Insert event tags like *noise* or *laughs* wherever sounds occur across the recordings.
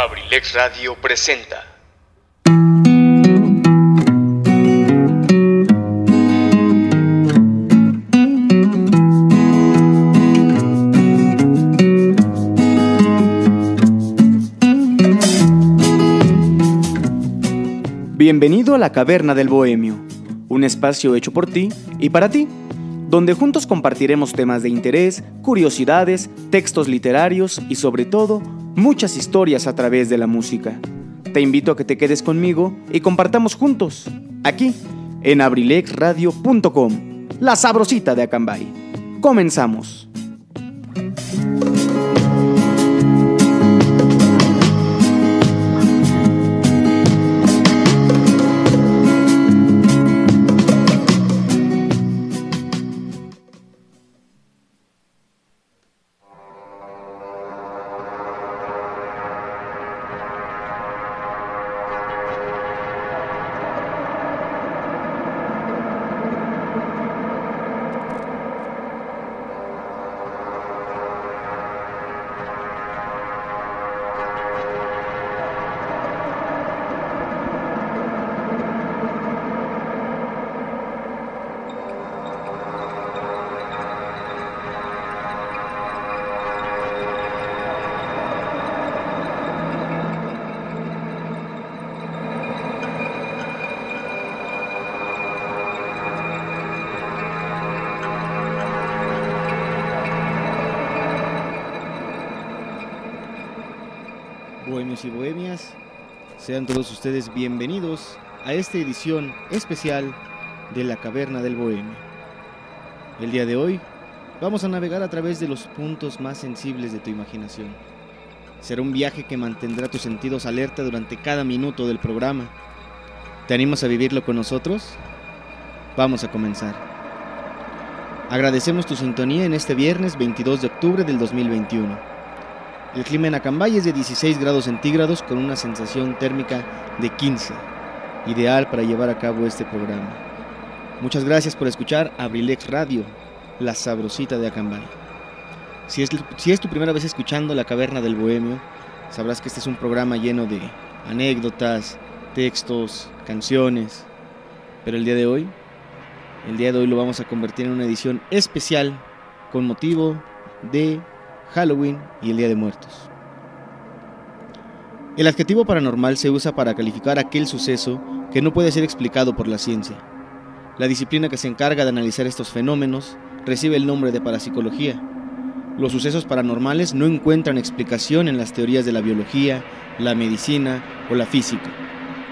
Abrilex Radio presenta. Bienvenido a la Caverna del Bohemio, un espacio hecho por ti y para ti, donde juntos compartiremos temas de interés, curiosidades, textos literarios y sobre todo muchas historias a través de la música. Te invito a que te quedes conmigo y compartamos juntos, aquí, en abrilexradio.com, la sabrosita de Acambay. Comenzamos. Sean todos ustedes bienvenidos a esta edición especial de la Caverna del Bohemio. El día de hoy vamos a navegar a través de los puntos más sensibles de tu imaginación. Será un viaje que mantendrá tus sentidos alerta durante cada minuto del programa. ¿Te animas a vivirlo con nosotros? Vamos a comenzar. Agradecemos tu sintonía en este viernes 22 de octubre del 2021. El clima en Acambay es de 16 grados centígrados con una sensación térmica de 15, ideal para llevar a cabo este programa. Muchas gracias por escuchar Abrilex Radio, la sabrosita de Acambay. Si es, si es tu primera vez escuchando La Caverna del Bohemio, sabrás que este es un programa lleno de anécdotas, textos, canciones. Pero el día de hoy, el día de hoy lo vamos a convertir en una edición especial con motivo de Halloween y el Día de Muertos. El adjetivo paranormal se usa para calificar aquel suceso que no puede ser explicado por la ciencia. La disciplina que se encarga de analizar estos fenómenos recibe el nombre de parapsicología. Los sucesos paranormales no encuentran explicación en las teorías de la biología, la medicina o la física.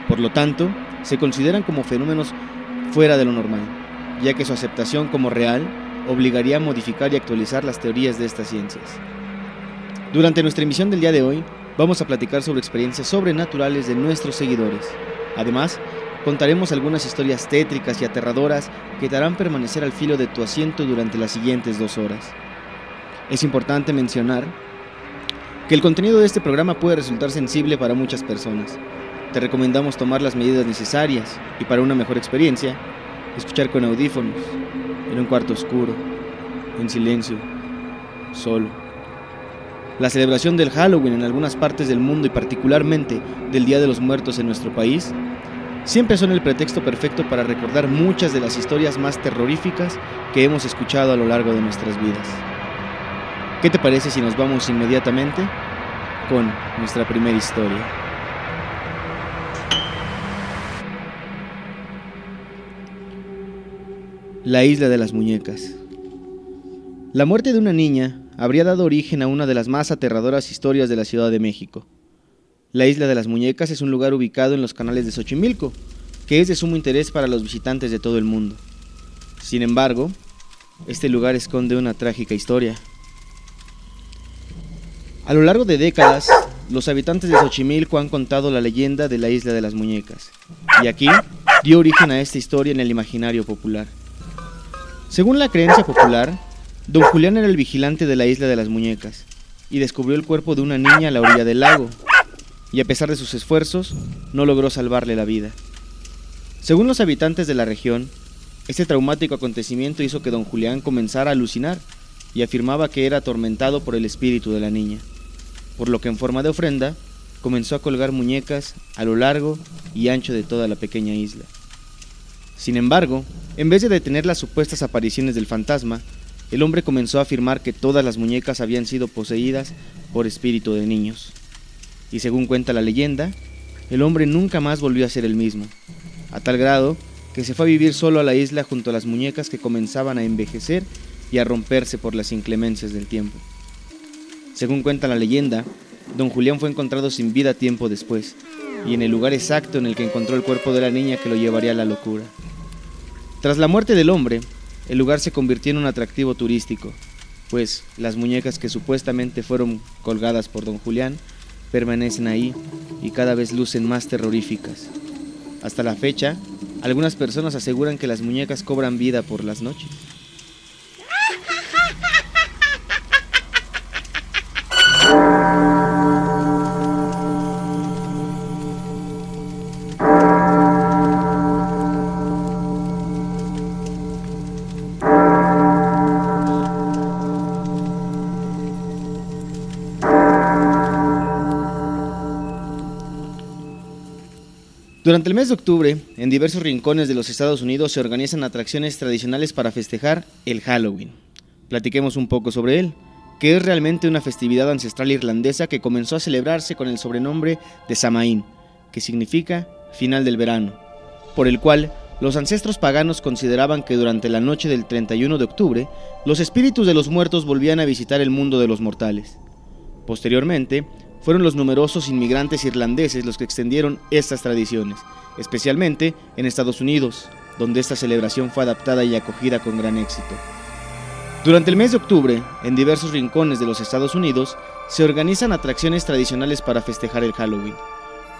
Por lo tanto, se consideran como fenómenos fuera de lo normal, ya que su aceptación como real obligaría a modificar y actualizar las teorías de estas ciencias. Durante nuestra emisión del día de hoy, vamos a platicar sobre experiencias sobrenaturales de nuestros seguidores. Además, contaremos algunas historias tétricas y aterradoras que te harán permanecer al filo de tu asiento durante las siguientes dos horas. Es importante mencionar que el contenido de este programa puede resultar sensible para muchas personas. Te recomendamos tomar las medidas necesarias y para una mejor experiencia, escuchar con audífonos, en un cuarto oscuro, en silencio, solo. La celebración del Halloween en algunas partes del mundo y particularmente del Día de los Muertos en nuestro país siempre son el pretexto perfecto para recordar muchas de las historias más terroríficas que hemos escuchado a lo largo de nuestras vidas. ¿Qué te parece si nos vamos inmediatamente con nuestra primera historia? La isla de las muñecas. La muerte de una niña habría dado origen a una de las más aterradoras historias de la Ciudad de México. La isla de las muñecas es un lugar ubicado en los canales de Xochimilco, que es de sumo interés para los visitantes de todo el mundo. Sin embargo, este lugar esconde una trágica historia. A lo largo de décadas, los habitantes de Xochimilco han contado la leyenda de la isla de las muñecas, y aquí dio origen a esta historia en el imaginario popular. Según la creencia popular, don Julián era el vigilante de la isla de las muñecas y descubrió el cuerpo de una niña a la orilla del lago, y a pesar de sus esfuerzos, no logró salvarle la vida. Según los habitantes de la región, este traumático acontecimiento hizo que don Julián comenzara a alucinar y afirmaba que era atormentado por el espíritu de la niña, por lo que en forma de ofrenda comenzó a colgar muñecas a lo largo y ancho de toda la pequeña isla. Sin embargo, en vez de detener las supuestas apariciones del fantasma, el hombre comenzó a afirmar que todas las muñecas habían sido poseídas por espíritu de niños. Y según cuenta la leyenda, el hombre nunca más volvió a ser el mismo, a tal grado que se fue a vivir solo a la isla junto a las muñecas que comenzaban a envejecer y a romperse por las inclemencias del tiempo. Según cuenta la leyenda, Don Julián fue encontrado sin vida tiempo después, y en el lugar exacto en el que encontró el cuerpo de la niña que lo llevaría a la locura. Tras la muerte del hombre, el lugar se convirtió en un atractivo turístico, pues las muñecas que supuestamente fueron colgadas por don Julián permanecen ahí y cada vez lucen más terroríficas. Hasta la fecha, algunas personas aseguran que las muñecas cobran vida por las noches. *laughs* Durante el mes de octubre, en diversos rincones de los Estados Unidos se organizan atracciones tradicionales para festejar el Halloween. Platiquemos un poco sobre él, que es realmente una festividad ancestral irlandesa que comenzó a celebrarse con el sobrenombre de Samaín, que significa final del verano, por el cual los ancestros paganos consideraban que durante la noche del 31 de octubre, los espíritus de los muertos volvían a visitar el mundo de los mortales. Posteriormente, fueron los numerosos inmigrantes irlandeses los que extendieron estas tradiciones, especialmente en Estados Unidos, donde esta celebración fue adaptada y acogida con gran éxito. Durante el mes de octubre, en diversos rincones de los Estados Unidos, se organizan atracciones tradicionales para festejar el Halloween.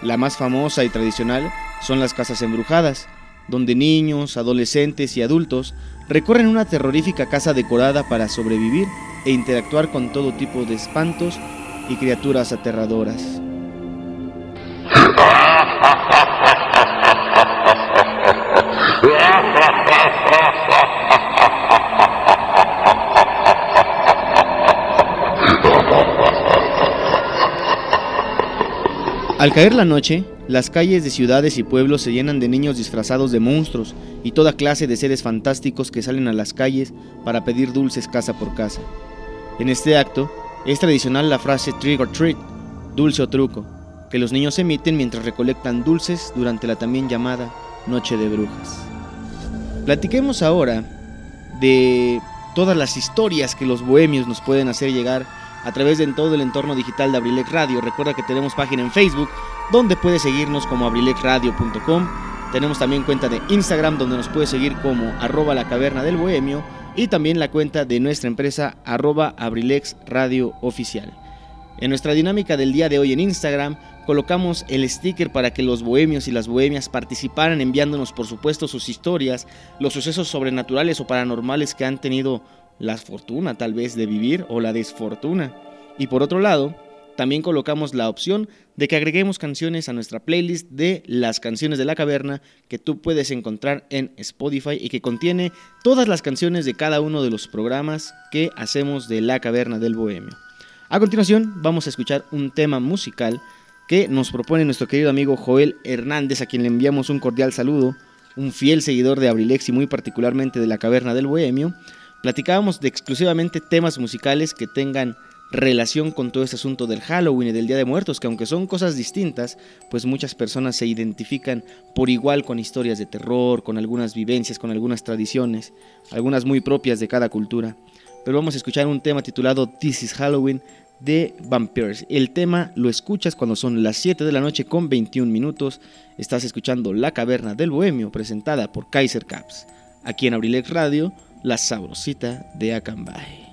La más famosa y tradicional son las casas embrujadas, donde niños, adolescentes y adultos recorren una terrorífica casa decorada para sobrevivir e interactuar con todo tipo de espantos y criaturas aterradoras. Al caer la noche, las calles de ciudades y pueblos se llenan de niños disfrazados de monstruos y toda clase de seres fantásticos que salen a las calles para pedir dulces casa por casa. En este acto, es tradicional la frase trick or treat, dulce o truco, que los niños emiten mientras recolectan dulces durante la también llamada Noche de Brujas. Platiquemos ahora de todas las historias que los bohemios nos pueden hacer llegar a través de todo el entorno digital de Abrilex Radio. Recuerda que tenemos página en Facebook donde puedes seguirnos como abrilexradio.com. Tenemos también cuenta de Instagram donde nos puedes seguir como arroba la caverna del bohemio y también la cuenta de nuestra empresa arroba Abrilex Radio Oficial. En nuestra dinámica del día de hoy en Instagram colocamos el sticker para que los bohemios y las bohemias participaran enviándonos por supuesto sus historias, los sucesos sobrenaturales o paranormales que han tenido la fortuna tal vez de vivir o la desfortuna. Y por otro lado, también colocamos la opción de que agreguemos canciones a nuestra playlist de las canciones de la caverna que tú puedes encontrar en Spotify y que contiene todas las canciones de cada uno de los programas que hacemos de la caverna del bohemio. A continuación vamos a escuchar un tema musical que nos propone nuestro querido amigo Joel Hernández, a quien le enviamos un cordial saludo, un fiel seguidor de Abrilex y muy particularmente de la caverna del bohemio. Platicábamos de exclusivamente temas musicales que tengan relación con todo este asunto del Halloween y del Día de Muertos, que aunque son cosas distintas, pues muchas personas se identifican por igual con historias de terror, con algunas vivencias, con algunas tradiciones, algunas muy propias de cada cultura. Pero vamos a escuchar un tema titulado This is Halloween de Vampires. El tema lo escuchas cuando son las 7 de la noche con 21 minutos. Estás escuchando La Caverna del Bohemio presentada por Kaiser Caps. Aquí en Abrilex Radio, la sabrosita de Acambay.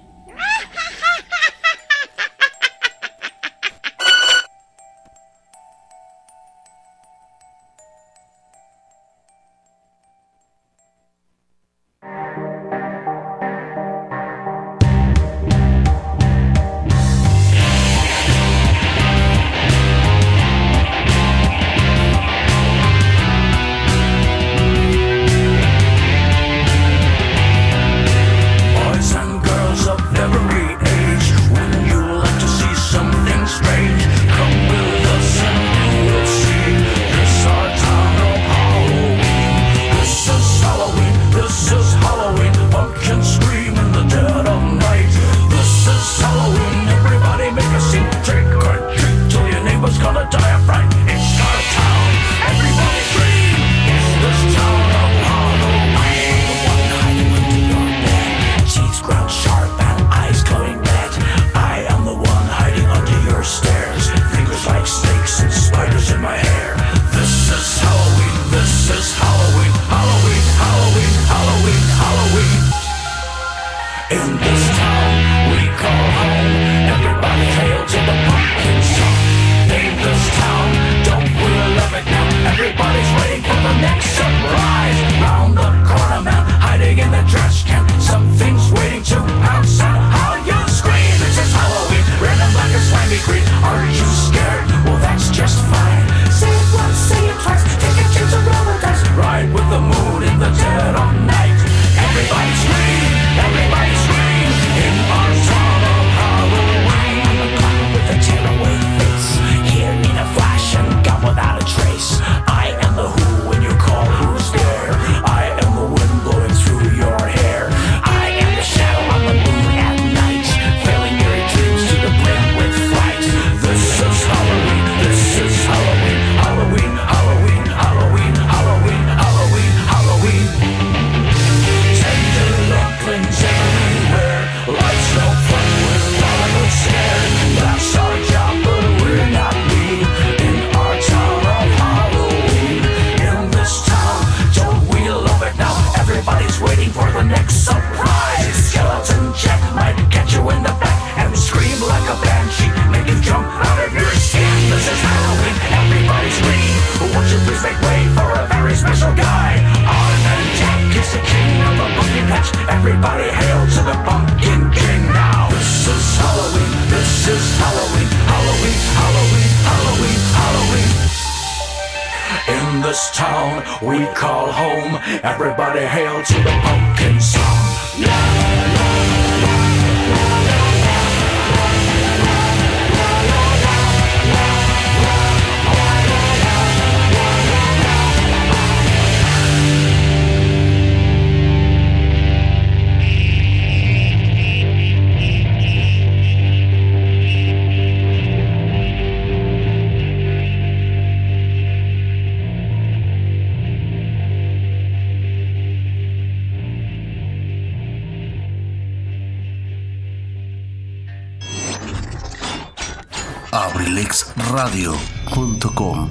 abrilexradio.com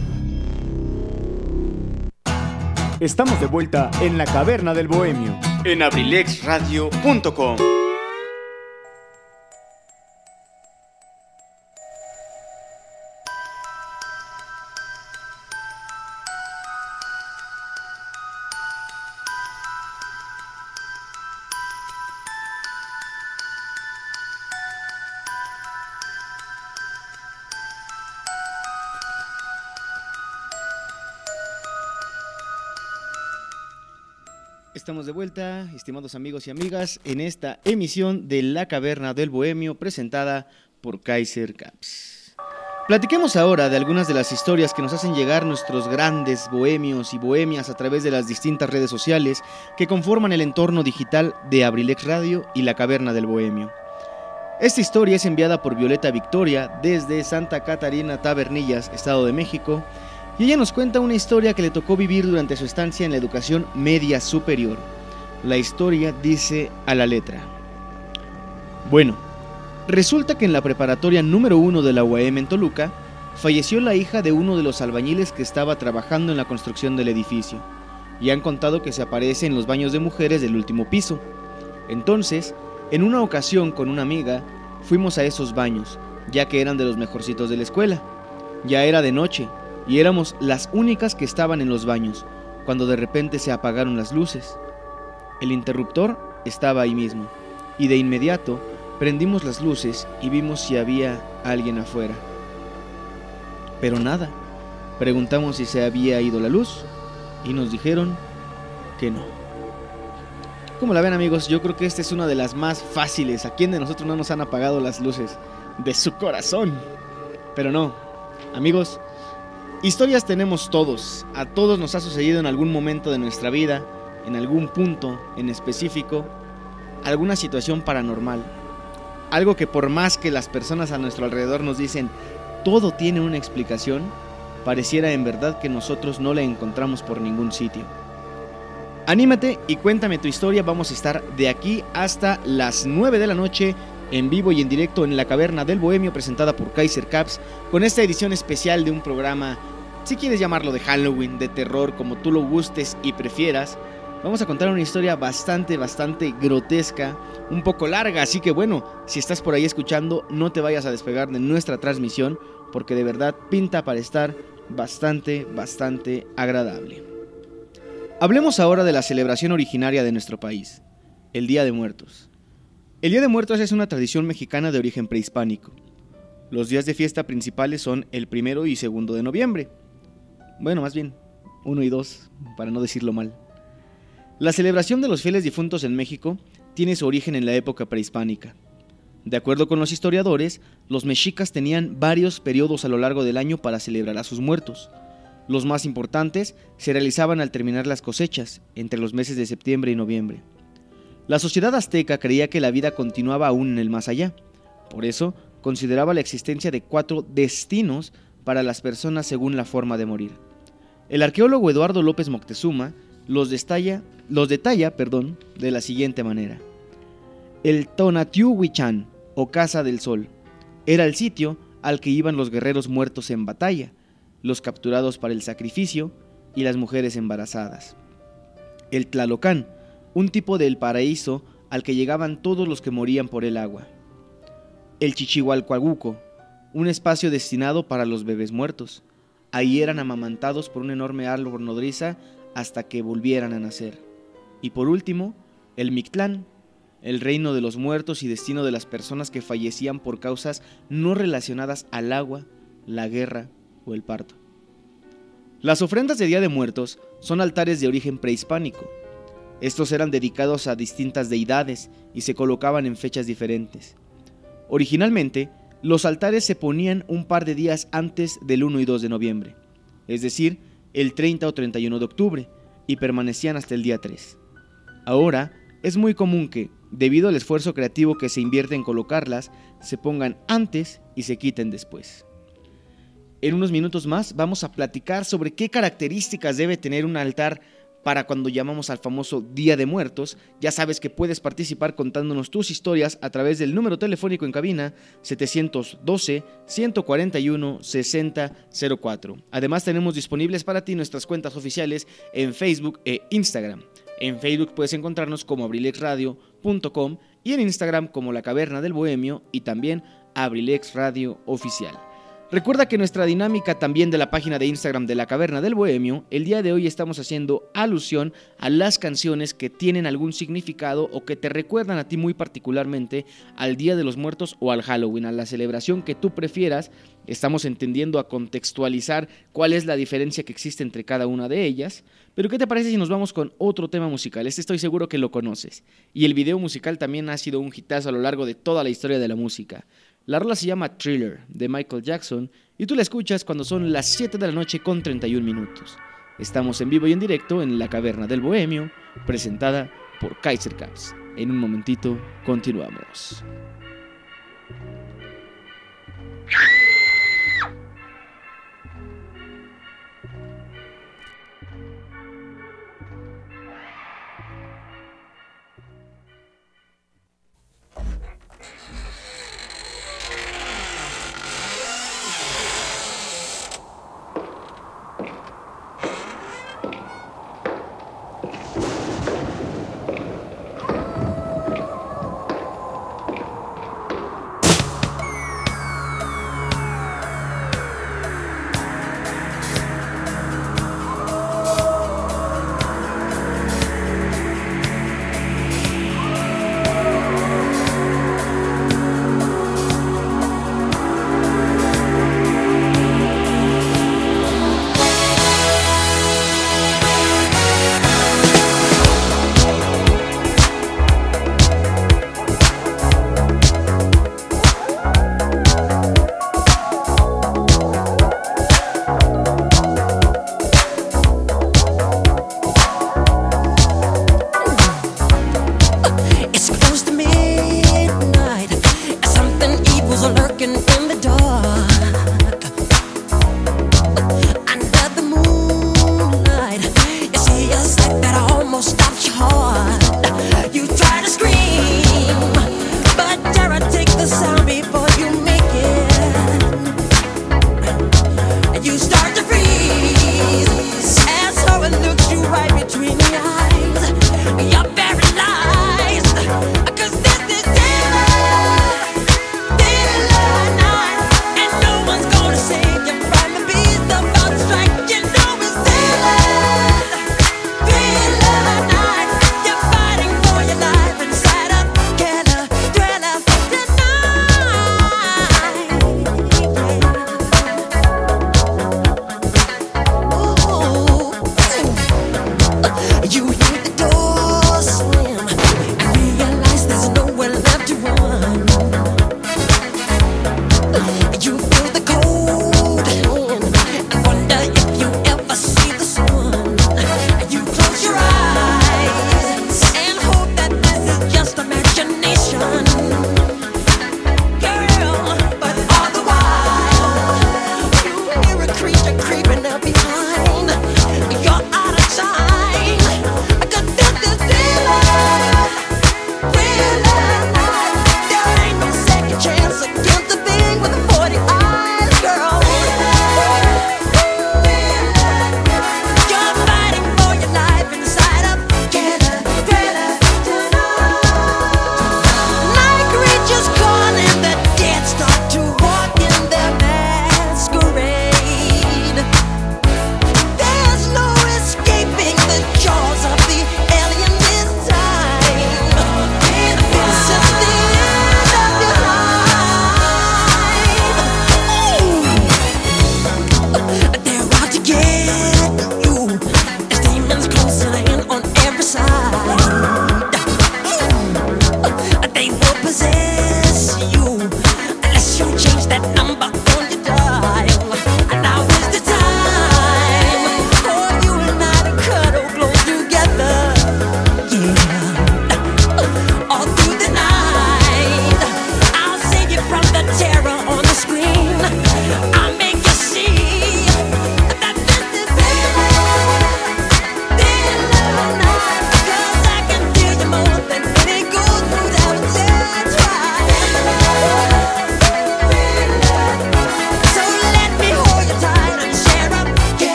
Estamos de vuelta en la caverna del bohemio en abrilexradio.com. de vuelta, estimados amigos y amigas, en esta emisión de La Caverna del Bohemio presentada por Kaiser Caps. Platiquemos ahora de algunas de las historias que nos hacen llegar nuestros grandes bohemios y bohemias a través de las distintas redes sociales que conforman el entorno digital de Abrilex Radio y La Caverna del Bohemio. Esta historia es enviada por Violeta Victoria desde Santa Catarina Tabernillas, Estado de México, y ella nos cuenta una historia que le tocó vivir durante su estancia en la educación media superior. La historia dice a la letra. Bueno, resulta que en la preparatoria número uno de la UAM en Toluca, falleció la hija de uno de los albañiles que estaba trabajando en la construcción del edificio, y han contado que se aparece en los baños de mujeres del último piso. Entonces, en una ocasión con una amiga, fuimos a esos baños, ya que eran de los mejorcitos de la escuela. Ya era de noche, y éramos las únicas que estaban en los baños, cuando de repente se apagaron las luces. El interruptor estaba ahí mismo, y de inmediato prendimos las luces y vimos si había alguien afuera. Pero nada. Preguntamos si se había ido la luz y nos dijeron que no. Como la ven amigos, yo creo que esta es una de las más fáciles. ¿A quién de nosotros no nos han apagado las luces? De su corazón. Pero no. Amigos, Historias tenemos todos, a todos nos ha sucedido en algún momento de nuestra vida, en algún punto en específico, alguna situación paranormal. Algo que por más que las personas a nuestro alrededor nos dicen, todo tiene una explicación, pareciera en verdad que nosotros no la encontramos por ningún sitio. Anímate y cuéntame tu historia, vamos a estar de aquí hasta las 9 de la noche en vivo y en directo en la Caverna del Bohemio presentada por Kaiser Caps con esta edición especial de un programa, si quieres llamarlo de Halloween, de terror, como tú lo gustes y prefieras. Vamos a contar una historia bastante, bastante grotesca, un poco larga, así que bueno, si estás por ahí escuchando, no te vayas a despegar de nuestra transmisión, porque de verdad pinta para estar bastante, bastante agradable. Hablemos ahora de la celebración originaria de nuestro país, el Día de Muertos. El Día de Muertos es una tradición mexicana de origen prehispánico. Los días de fiesta principales son el primero y segundo de noviembre. Bueno, más bien, uno y dos, para no decirlo mal. La celebración de los fieles difuntos en México tiene su origen en la época prehispánica. De acuerdo con los historiadores, los mexicas tenían varios periodos a lo largo del año para celebrar a sus muertos. Los más importantes se realizaban al terminar las cosechas, entre los meses de septiembre y noviembre. La sociedad azteca creía que la vida continuaba aún en el más allá. Por eso, consideraba la existencia de cuatro destinos para las personas según la forma de morir. El arqueólogo Eduardo López Moctezuma los, detalla, los detalla perdón, de la siguiente manera. El Tonatiuh-Huichan, o Casa del Sol, era el sitio al que iban los guerreros muertos en batalla, los capturados para el sacrificio y las mujeres embarazadas. El Tlalocán, un tipo del paraíso al que llegaban todos los que morían por el agua. El Chichihualcoaguco, un espacio destinado para los bebés muertos. Ahí eran amamantados por un enorme árbol nodriza hasta que volvieran a nacer. Y por último, el Mictlán, el reino de los muertos y destino de las personas que fallecían por causas no relacionadas al agua, la guerra o el parto. Las ofrendas de Día de Muertos son altares de origen prehispánico. Estos eran dedicados a distintas deidades y se colocaban en fechas diferentes. Originalmente, los altares se ponían un par de días antes del 1 y 2 de noviembre, es decir, el 30 o 31 de octubre, y permanecían hasta el día 3. Ahora, es muy común que, debido al esfuerzo creativo que se invierte en colocarlas, se pongan antes y se quiten después. En unos minutos más vamos a platicar sobre qué características debe tener un altar para cuando llamamos al famoso Día de Muertos. Ya sabes que puedes participar contándonos tus historias a través del número telefónico en cabina 712-141-6004. Además tenemos disponibles para ti nuestras cuentas oficiales en Facebook e Instagram. En Facebook puedes encontrarnos como abrilexradio.com y en Instagram como La Caverna del Bohemio y también Abrilex Radio Oficial. Recuerda que nuestra dinámica también de la página de Instagram de la Caverna del Bohemio, el día de hoy estamos haciendo alusión a las canciones que tienen algún significado o que te recuerdan a ti muy particularmente al Día de los Muertos o al Halloween, a la celebración que tú prefieras. Estamos entendiendo a contextualizar cuál es la diferencia que existe entre cada una de ellas. Pero ¿qué te parece si nos vamos con otro tema musical? Este estoy seguro que lo conoces. Y el video musical también ha sido un hitazo a lo largo de toda la historia de la música. La rola se llama Thriller de Michael Jackson y tú la escuchas cuando son las 7 de la noche con 31 minutos. Estamos en vivo y en directo en la Caverna del Bohemio, presentada por Kaiser Caps. En un momentito continuamos.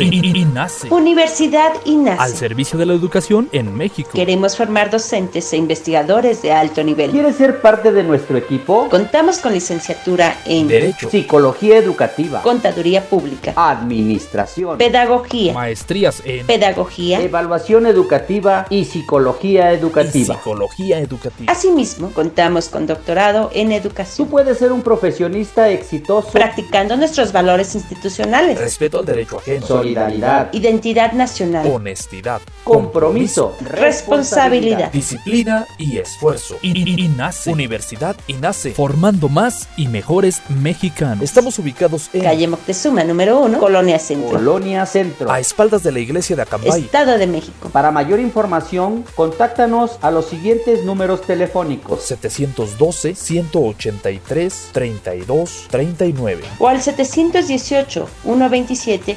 Universidad *laughs* INACE. INACE. Universidad Al servicio de la educación en México. Queremos formar docentes e investigadores de alto nivel. ¿Quieres ser parte de nuestro equipo? Contamos con licenciatura en Derecho. Psicología educativa, Contaduría Pública, administración, Pedagogía, Maestrías en Pedagogía. evaluación educativa y psicología y educativa. psicología educativa. Asimismo, contamos con doctorado en Tú educación, puedes ser un profesionista exitoso, practicando nuestros valores institucionales, Respeto al derecho ajeno. solidaridad, identidad nacional, Honestidad. compromiso, responsabilidad. Disciplina y esfuerzo. I- INACE. Universidad INACE. Formando más y mejores mexicanos. Estamos ubicados en. Calle Moctezuma, número 1, Colonia Centro, Colonia Centro. A espaldas de la iglesia de Acambay. Estado de México. Para mayor información, contáctanos a los siguientes números telefónicos. 712 183 32 39. O al 718 127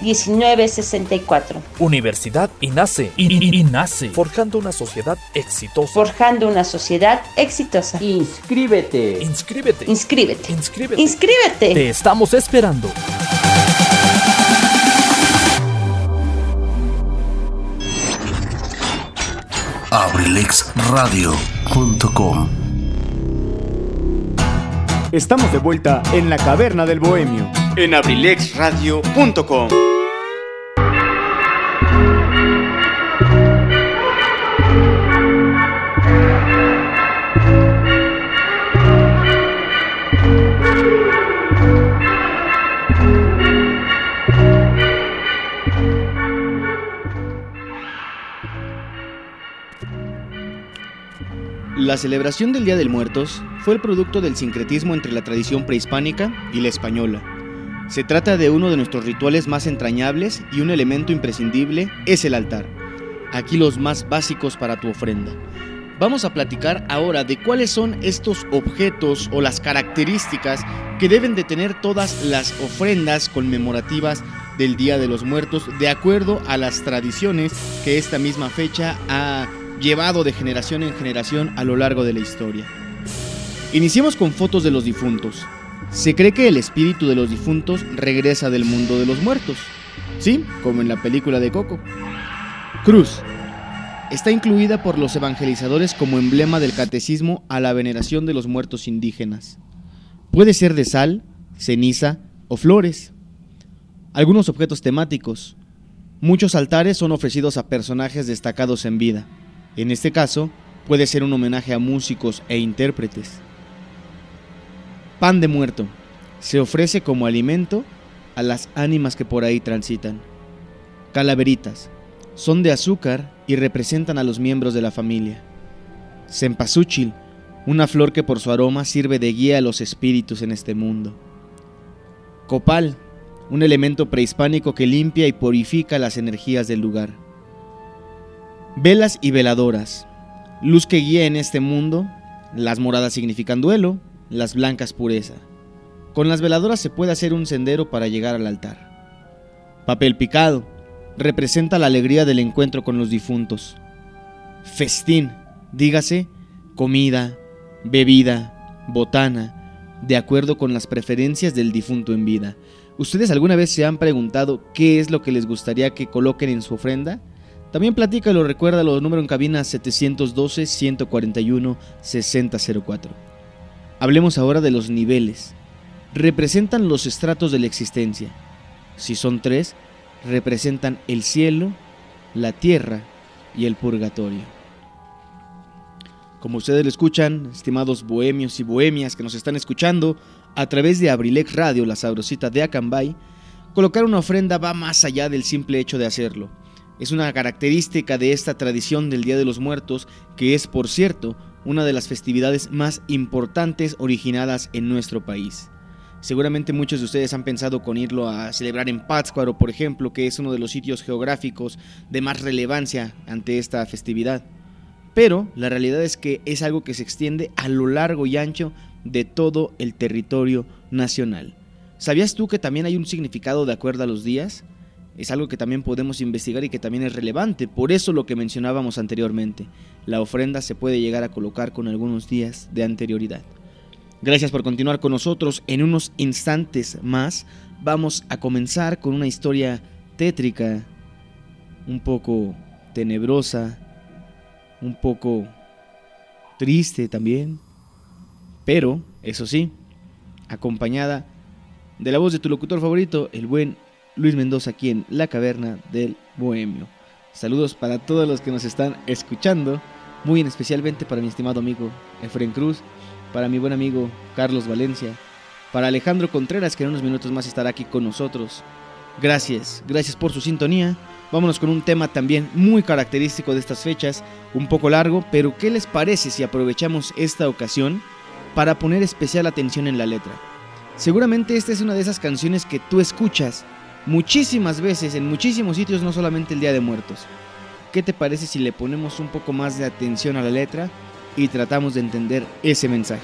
1964. Universidad INACE. I- INACE. Forjando una sociedad exitosa. Forjando una sociedad exitosa. Inscríbete. Inscríbete. Inscríbete. Inscríbete. Inscríbete. Te estamos esperando. abrilexradio.com Estamos de vuelta en la caverna del bohemio en abrilexradio.com. La celebración del Día del Muertos fue el producto del sincretismo entre la tradición prehispánica y la española. Se trata de uno de nuestros rituales más entrañables y un elemento imprescindible es el altar. Aquí los más básicos para tu ofrenda. Vamos a platicar ahora de cuáles son estos objetos o las características que deben de tener todas las ofrendas conmemorativas del Día de los Muertos de acuerdo a las tradiciones que esta misma fecha ha llevado de generación en generación a lo largo de la historia. Iniciemos con fotos de los difuntos. Se cree que el espíritu de los difuntos regresa del mundo de los muertos. Sí, como en la película de Coco. Cruz. Está incluida por los evangelizadores como emblema del catecismo a la veneración de los muertos indígenas. Puede ser de sal, ceniza o flores. Algunos objetos temáticos. Muchos altares son ofrecidos a personajes destacados en vida. En este caso, puede ser un homenaje a músicos e intérpretes. Pan de muerto. Se ofrece como alimento a las ánimas que por ahí transitan. Calaveritas. Son de azúcar y representan a los miembros de la familia. Cempasúchil. Una flor que por su aroma sirve de guía a los espíritus en este mundo. Copal. Un elemento prehispánico que limpia y purifica las energías del lugar. Velas y veladoras. Luz que guía en este mundo. Las moradas significan duelo, las blancas pureza. Con las veladoras se puede hacer un sendero para llegar al altar. Papel picado. Representa la alegría del encuentro con los difuntos. festín, dígase comida, bebida, botana, de acuerdo con las preferencias del difunto en vida. ¿Ustedes alguna vez se han preguntado qué es lo que les gustaría que coloquen en su ofrenda? También platícalo, recuerda los números en cabina 712-141-6004. Hablemos ahora de los niveles. Representan los estratos de la existencia. Si son tres, representan el cielo, la tierra y el purgatorio. Como ustedes lo escuchan, estimados bohemios y bohemias que nos están escuchando, a través de Abrilex Radio, la sabrosita de Acambay, colocar una ofrenda va más allá del simple hecho de hacerlo. Es una característica de esta tradición del Día de los Muertos, que es, por cierto, una de las festividades más importantes originadas en nuestro país. Seguramente muchos de ustedes han pensado con irlo a celebrar en Pátzcuaro, por ejemplo, que es uno de los sitios geográficos de más relevancia ante esta festividad. Pero la realidad es que es algo que se extiende a lo largo y ancho de todo el territorio nacional. ¿Sabías tú que también hay un significado de acuerdo a los días? Es algo que también podemos investigar y que también es relevante, por eso lo que mencionábamos anteriormente, la ofrenda se puede llegar a colocar con algunos días de anterioridad. Gracias por continuar con nosotros. En unos instantes más vamos a comenzar con una historia tétrica, un poco tenebrosa, un poco triste también, pero, eso sí, acompañada de la voz de tu locutor favorito, el buen Luis Mendoza aquí en La Caverna del Bohemio. Saludos para todos los que nos están escuchando, muy en especialmente para mi estimado amigo Efren Cruz, para mi buen amigo Carlos Valencia, para Alejandro Contreras, que en unos minutos más estará aquí con nosotros. Gracias, gracias por su sintonía. Vámonos con un tema también muy característico de estas fechas, un poco largo, pero ¿qué les parece si aprovechamos esta ocasión para poner especial atención en la letra? Seguramente esta es una de esas canciones que tú escuchas muchísimas veces en muchísimos sitios, no solamente el Día de Muertos. ¿Qué te parece si le ponemos un poco más de atención a la letra y tratamos de entender ese mensaje.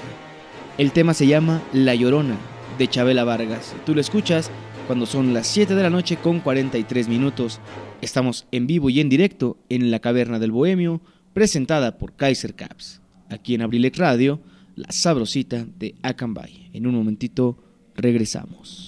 El tema se llama La Llorona de Chabela Vargas. Tú lo escuchas cuando son las 7 de la noche con 43 minutos. Estamos en vivo y en directo en la Caverna del Bohemio, presentada por Kaiser Caps. Aquí en Abrilex Radio, la sabrosita de Acambay. En un momentito regresamos.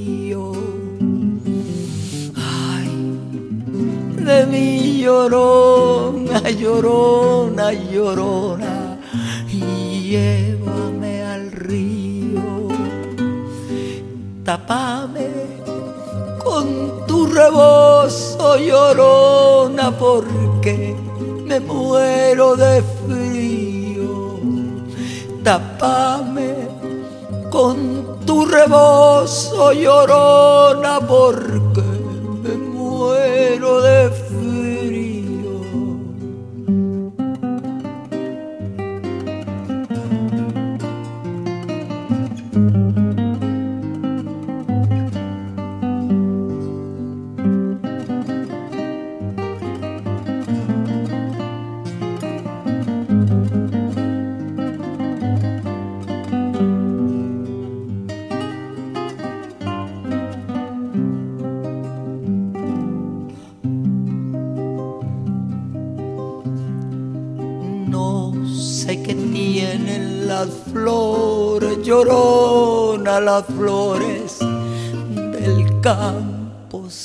de mi llorona, llorona, llorona, y llévame al río. Tapame con tu rebozo llorona porque me muero de frío. Tapame con tu rebozo llorona porque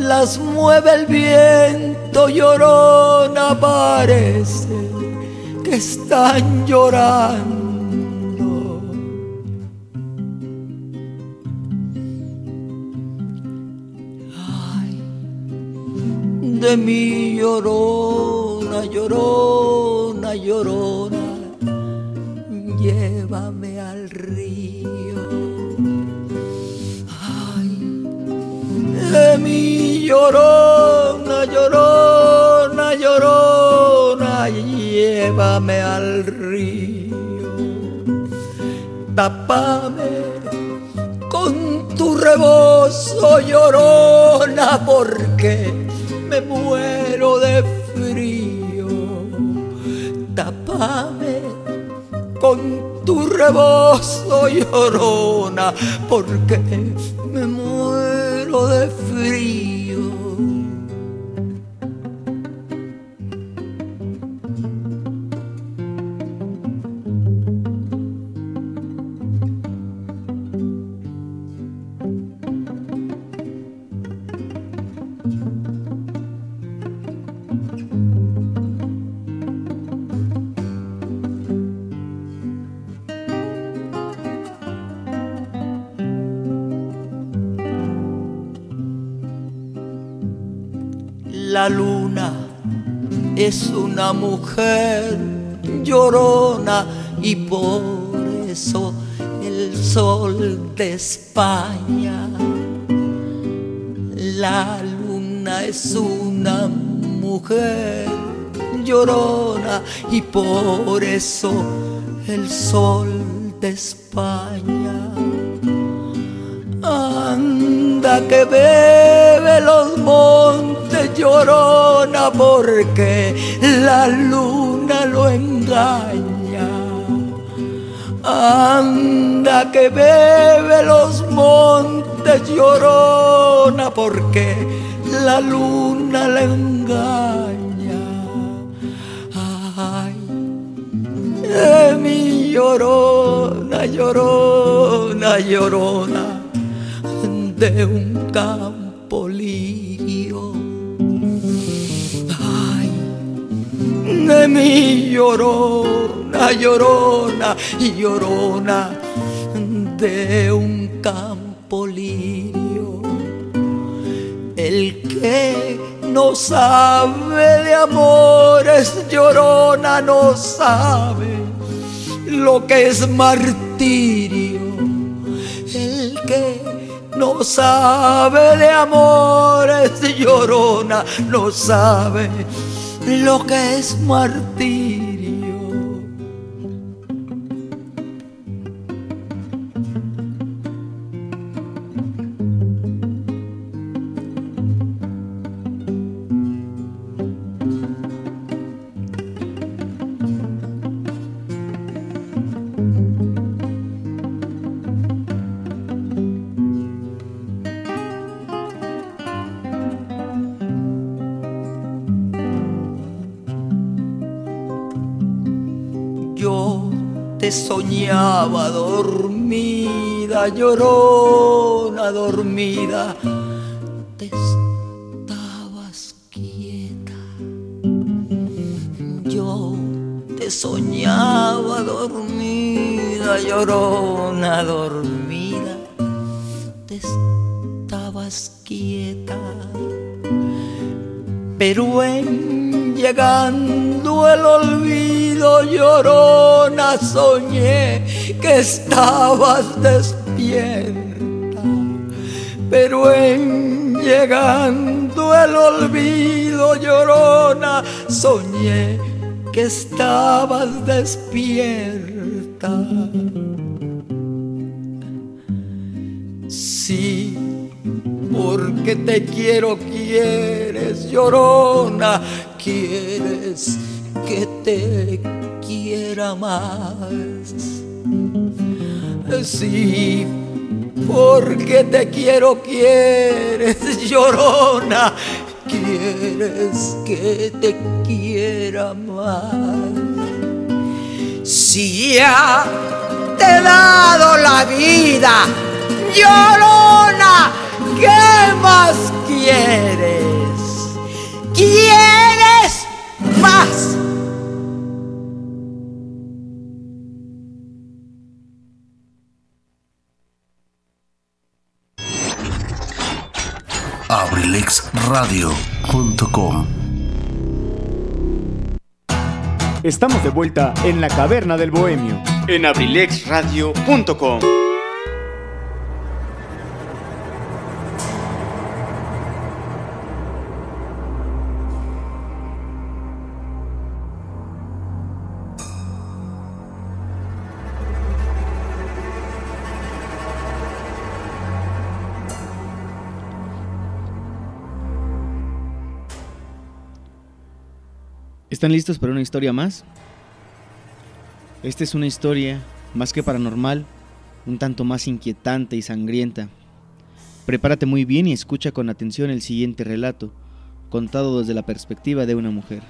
las mueve el viento, llorona parece que están llorando. de mi llorona, llorona, llorona, llévame al río. Ay, de mi llorona, llorona, llorona, llévame al río. Tápame con tu rebozo, llorona, porque me muero de frío. Tápame con tu rebozo llorona, porque me muero de frío. Es una mujer llorona y por eso el sol de España. La luna es una mujer llorona y por eso el sol de España. Anda que bebe los montes llorona porque la luna lo engaña. Anda que bebe los montes llorona porque la luna le engaña. Ay, de mi llorona, llorona, llorona de un campo de mi llorona, llorona, llorona de un campo lirio. El que no sabe de amores, llorona, no sabe lo que es martirio. El que no sabe de amores, llorona, no sabe lo que es martirio. Soñaba dormida, llorona, dormida. Te estabas quieta. Yo te soñaba dormida, llorona, dormida. Te estabas quieta. Pero en llegando el olvido, llorona, soñé que estabas despierta. Pero en llegando el olvido, llorona, soñé que estabas despierta. Sí, porque te quiero, quieres, llorona, quieres que te quiera más. Sí, porque te quiero, quieres, *laughs* llorona, quieres que te quiera más. Si ya te he dado la vida, llorona, ¿qué más quieres? ¿Quieres más? abrilexradio.com Estamos de vuelta en la caverna del bohemio en abrilexradio.com. ¿Están listos para una historia más? Esta es una historia más que paranormal, un tanto más inquietante y sangrienta. Prepárate muy bien y escucha con atención el siguiente relato, contado desde la perspectiva de una mujer.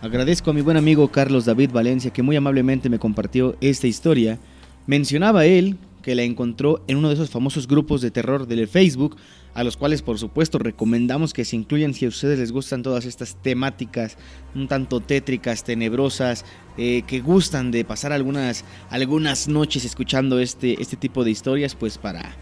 Agradezco a mi buen amigo Carlos David Valencia que muy amablemente me compartió esta historia. Mencionaba él que la encontró en uno de esos famosos grupos de terror del Facebook, a los cuales por supuesto recomendamos que se incluyan si a ustedes les gustan todas estas temáticas un tanto tétricas, tenebrosas, eh, que gustan de pasar algunas, algunas noches escuchando este, este tipo de historias, pues para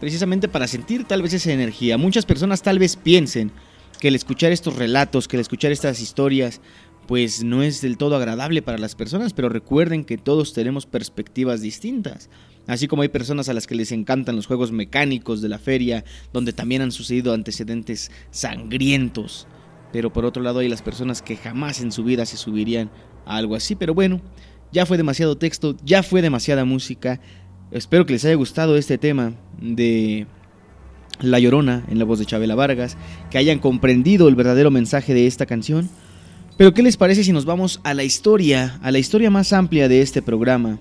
precisamente para sentir tal vez esa energía. Muchas personas tal vez piensen que el escuchar estos relatos, que el escuchar estas historias, pues no es del todo agradable para las personas, pero recuerden que todos tenemos perspectivas distintas. Así como hay personas a las que les encantan los juegos mecánicos de la feria, donde también han sucedido antecedentes sangrientos. Pero por otro lado hay las personas que jamás en su vida se subirían a algo así. Pero bueno, ya fue demasiado texto, ya fue demasiada música. Espero que les haya gustado este tema de La Llorona en la voz de Chabela Vargas, que hayan comprendido el verdadero mensaje de esta canción. Pero ¿qué les parece si nos vamos a la historia, a la historia más amplia de este programa?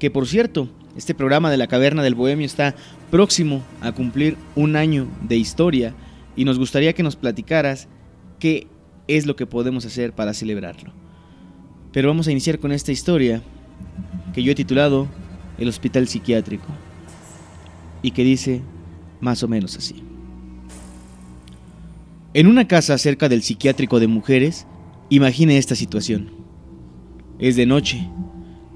Que por cierto, este programa de la Caverna del Bohemio está próximo a cumplir un año de historia y nos gustaría que nos platicaras qué es lo que podemos hacer para celebrarlo. Pero vamos a iniciar con esta historia que yo he titulado El Hospital Psiquiátrico y que dice más o menos así. En una casa cerca del psiquiátrico de mujeres, imagine esta situación. Es de noche,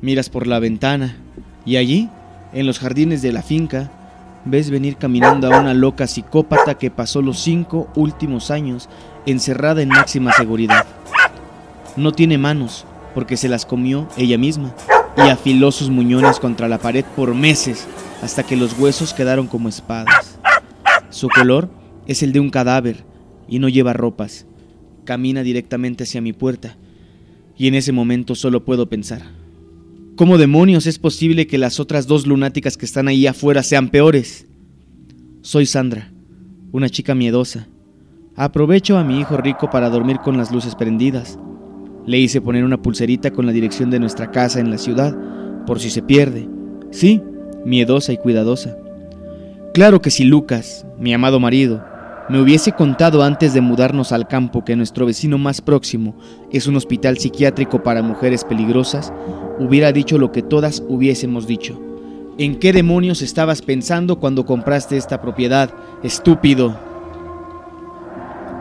miras por la ventana y allí, en los jardines de la finca, ves venir caminando a una loca psicópata que pasó los cinco últimos años encerrada en máxima seguridad. No tiene manos, porque se las comió ella misma, y afiló sus muñones contra la pared por meses, hasta que los huesos quedaron como espadas. Su color es el de un cadáver, y no lleva ropas. Camina directamente hacia mi puerta, y en ese momento solo puedo pensar, ¿Cómo demonios es posible que las otras dos lunáticas que están ahí afuera sean peores? Soy Sandra, una chica miedosa. Aprovecho a mi hijo rico para dormir con las luces prendidas. Le hice poner una pulserita con la dirección de nuestra casa en la ciudad, por si se pierde. Sí, miedosa y cuidadosa. Claro que si Lucas, mi amado marido, me hubiese contado antes de mudarnos al campo que nuestro vecino más próximo es un hospital psiquiátrico para mujeres peligrosas, hubiera dicho lo que todas hubiésemos dicho. ¿En qué demonios estabas pensando cuando compraste esta propiedad, estúpido?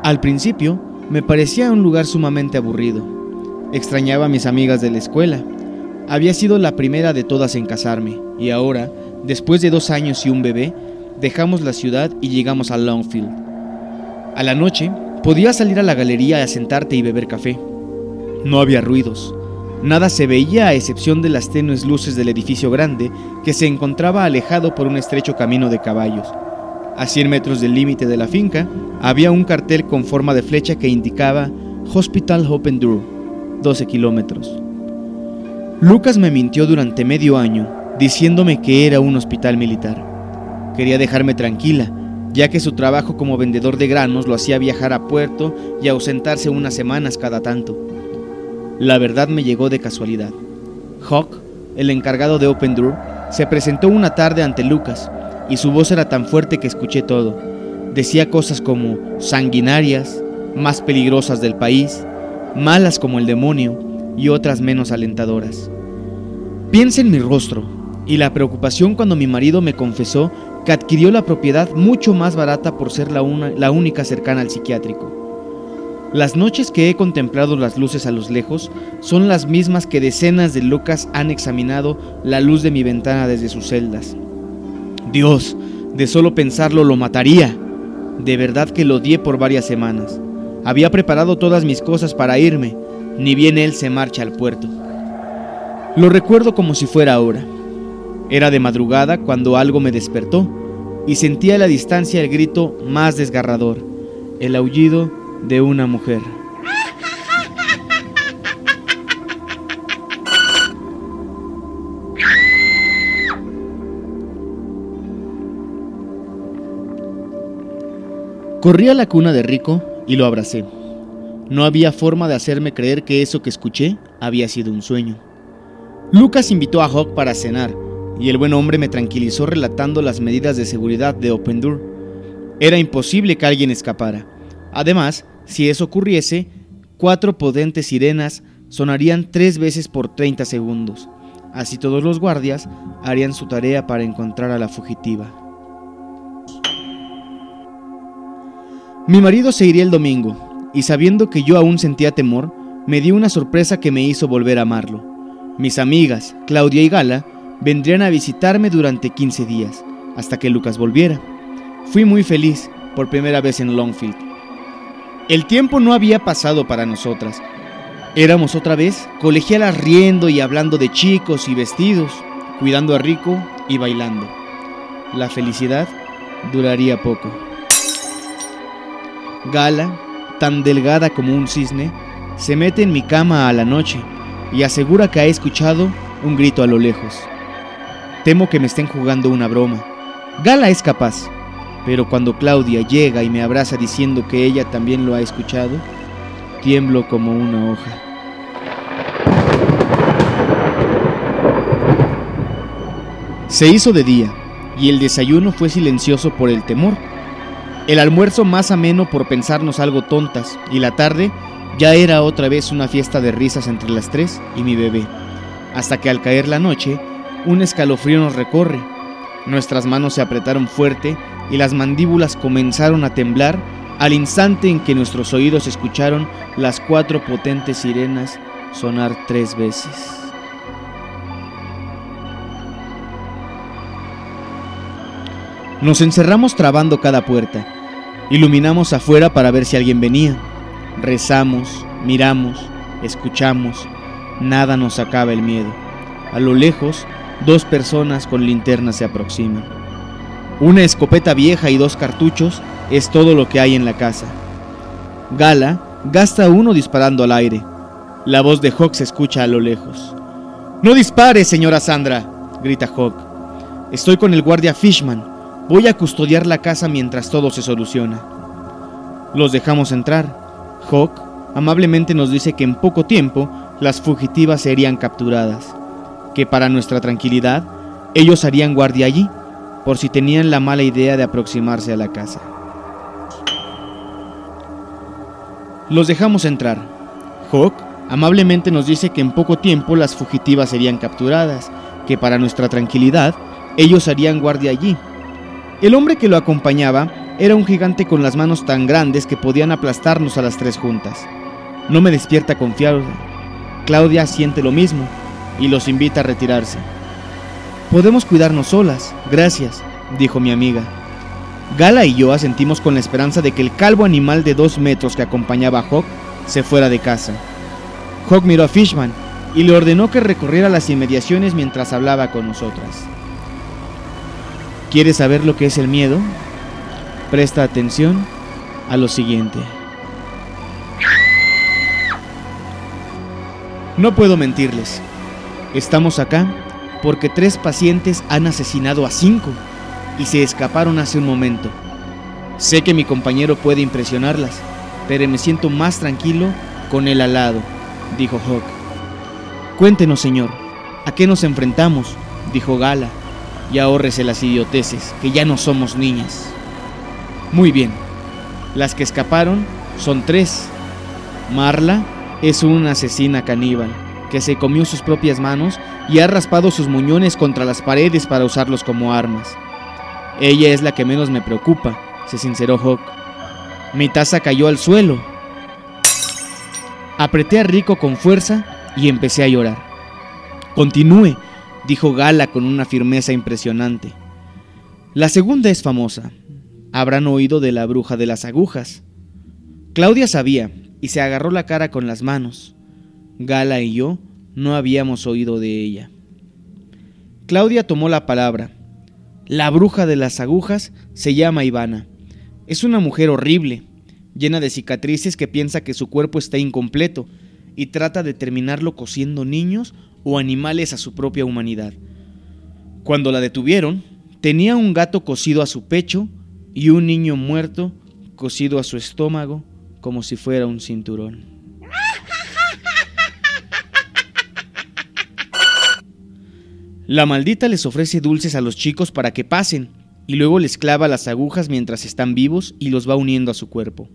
Al principio, me parecía un lugar sumamente aburrido. Extrañaba a mis amigas de la escuela. Había sido la primera de todas en casarme, y ahora, después de dos años y un bebé, dejamos la ciudad y llegamos a Longfield. A la noche, podías salir a la galería a sentarte y beber café. No había ruidos. Nada se veía a excepción de las tenues luces del edificio grande que se encontraba alejado por un estrecho camino de caballos. A 100 metros del límite de la finca había un cartel con forma de flecha que indicaba Hospital Hope Endure, 12 kilómetros. Lucas me mintió durante medio año, diciéndome que era un hospital militar. Quería dejarme tranquila, ya que su trabajo como vendedor de granos lo hacía viajar a puerto y ausentarse unas semanas cada tanto. La verdad me llegó de casualidad. Hawk, el encargado de Open Door, se presentó una tarde ante Lucas y su voz era tan fuerte que escuché todo. Decía cosas como sanguinarias, más peligrosas del país, malas como el demonio y otras menos alentadoras. Piensa en mi rostro y la preocupación cuando mi marido me confesó que adquirió la propiedad mucho más barata por ser la, la única cercana al psiquiátrico. Las noches que he contemplado las luces a los lejos son las mismas que decenas de locas han examinado la luz de mi ventana desde sus celdas. Dios, de solo pensarlo lo mataría. De verdad que lo odié por varias semanas. Había preparado todas mis cosas para irme, ni bien él se marcha al puerto. Lo recuerdo como si fuera ahora. Era de madrugada cuando algo me despertó y sentí a la distancia el grito más desgarrador, el aullido de una mujer. Corrí a la cuna de Rico y lo abracé. No había forma de hacerme creer que eso que escuché había sido un sueño. Lucas invitó a Hawk para cenar y el buen hombre me tranquilizó relatando las medidas de seguridad de Open Door. Era imposible que alguien escapara. Además, si eso ocurriese, cuatro potentes sirenas sonarían tres veces por 30 segundos. Así todos los guardias harían su tarea para encontrar a la fugitiva. Mi marido se iría el domingo, y sabiendo que yo aún sentía temor, me dio una sorpresa que me hizo volver a amarlo. Mis amigas, Claudia y Gala, vendrían a visitarme durante 15 días, hasta que Lucas volviera. Fui muy feliz por primera vez en Longfield. El tiempo no había pasado para nosotras. Éramos otra vez colegialas riendo y hablando de chicos y vestidos, cuidando a Rico y bailando. La felicidad duraría poco. Gala, tan delgada como un cisne, se mete en mi cama a la noche y asegura que ha escuchado un grito a lo lejos. Temo que me estén jugando una broma. Gala es capaz, pero cuando Claudia llega y me abraza diciendo que ella también lo ha escuchado, tiemblo como una hoja. Se hizo de día y el desayuno fue silencioso por el temor. El almuerzo más ameno por pensarnos algo tontas y la tarde ya era otra vez una fiesta de risas entre las tres y mi bebé, hasta que al caer la noche un escalofrío nos recorre. Nuestras manos se apretaron fuerte y las mandíbulas comenzaron a temblar al instante en que nuestros oídos escucharon las cuatro potentes sirenas sonar tres veces. Nos encerramos trabando cada puerta. Iluminamos afuera para ver si alguien venía. Rezamos, miramos, escuchamos. Nada nos acaba el miedo. A lo lejos Dos personas con linternas se aproximan. Una escopeta vieja y dos cartuchos es todo lo que hay en la casa. Gala gasta uno disparando al aire. La voz de Hawk se escucha a lo lejos. No dispare, señora Sandra, grita Hawk. Estoy con el guardia Fishman. Voy a custodiar la casa mientras todo se soluciona. Los dejamos entrar. Hawk amablemente nos dice que en poco tiempo las fugitivas serían capturadas que para nuestra tranquilidad ellos harían guardia allí, por si tenían la mala idea de aproximarse a la casa. Los dejamos entrar. Hawk amablemente nos dice que en poco tiempo las fugitivas serían capturadas, que para nuestra tranquilidad ellos harían guardia allí. El hombre que lo acompañaba era un gigante con las manos tan grandes que podían aplastarnos a las tres juntas. No me despierta confiado. Claudia siente lo mismo y los invita a retirarse. Podemos cuidarnos solas, gracias, dijo mi amiga. Gala y yo asentimos con la esperanza de que el calvo animal de dos metros que acompañaba a Hawk se fuera de casa. Hawk miró a Fishman y le ordenó que recorriera las inmediaciones mientras hablaba con nosotras. ¿Quieres saber lo que es el miedo? Presta atención a lo siguiente. No puedo mentirles. Estamos acá porque tres pacientes han asesinado a cinco y se escaparon hace un momento. Sé que mi compañero puede impresionarlas, pero me siento más tranquilo con él al lado, dijo Hawk. Cuéntenos, señor, ¿a qué nos enfrentamos? dijo Gala, y ahórrese las idioteces, que ya no somos niñas. Muy bien, las que escaparon son tres. Marla es una asesina caníbal que se comió sus propias manos y ha raspado sus muñones contra las paredes para usarlos como armas. Ella es la que menos me preocupa, se sinceró Hawk. Mi taza cayó al suelo. Apreté a Rico con fuerza y empecé a llorar. Continúe, dijo Gala con una firmeza impresionante. La segunda es famosa. Habrán oído de la bruja de las agujas. Claudia sabía y se agarró la cara con las manos. Gala y yo no habíamos oído de ella. Claudia tomó la palabra. La bruja de las agujas se llama Ivana. Es una mujer horrible, llena de cicatrices que piensa que su cuerpo está incompleto y trata de terminarlo cosiendo niños o animales a su propia humanidad. Cuando la detuvieron, tenía un gato cosido a su pecho y un niño muerto cosido a su estómago como si fuera un cinturón. La maldita les ofrece dulces a los chicos para que pasen y luego les clava las agujas mientras están vivos y los va uniendo a su cuerpo.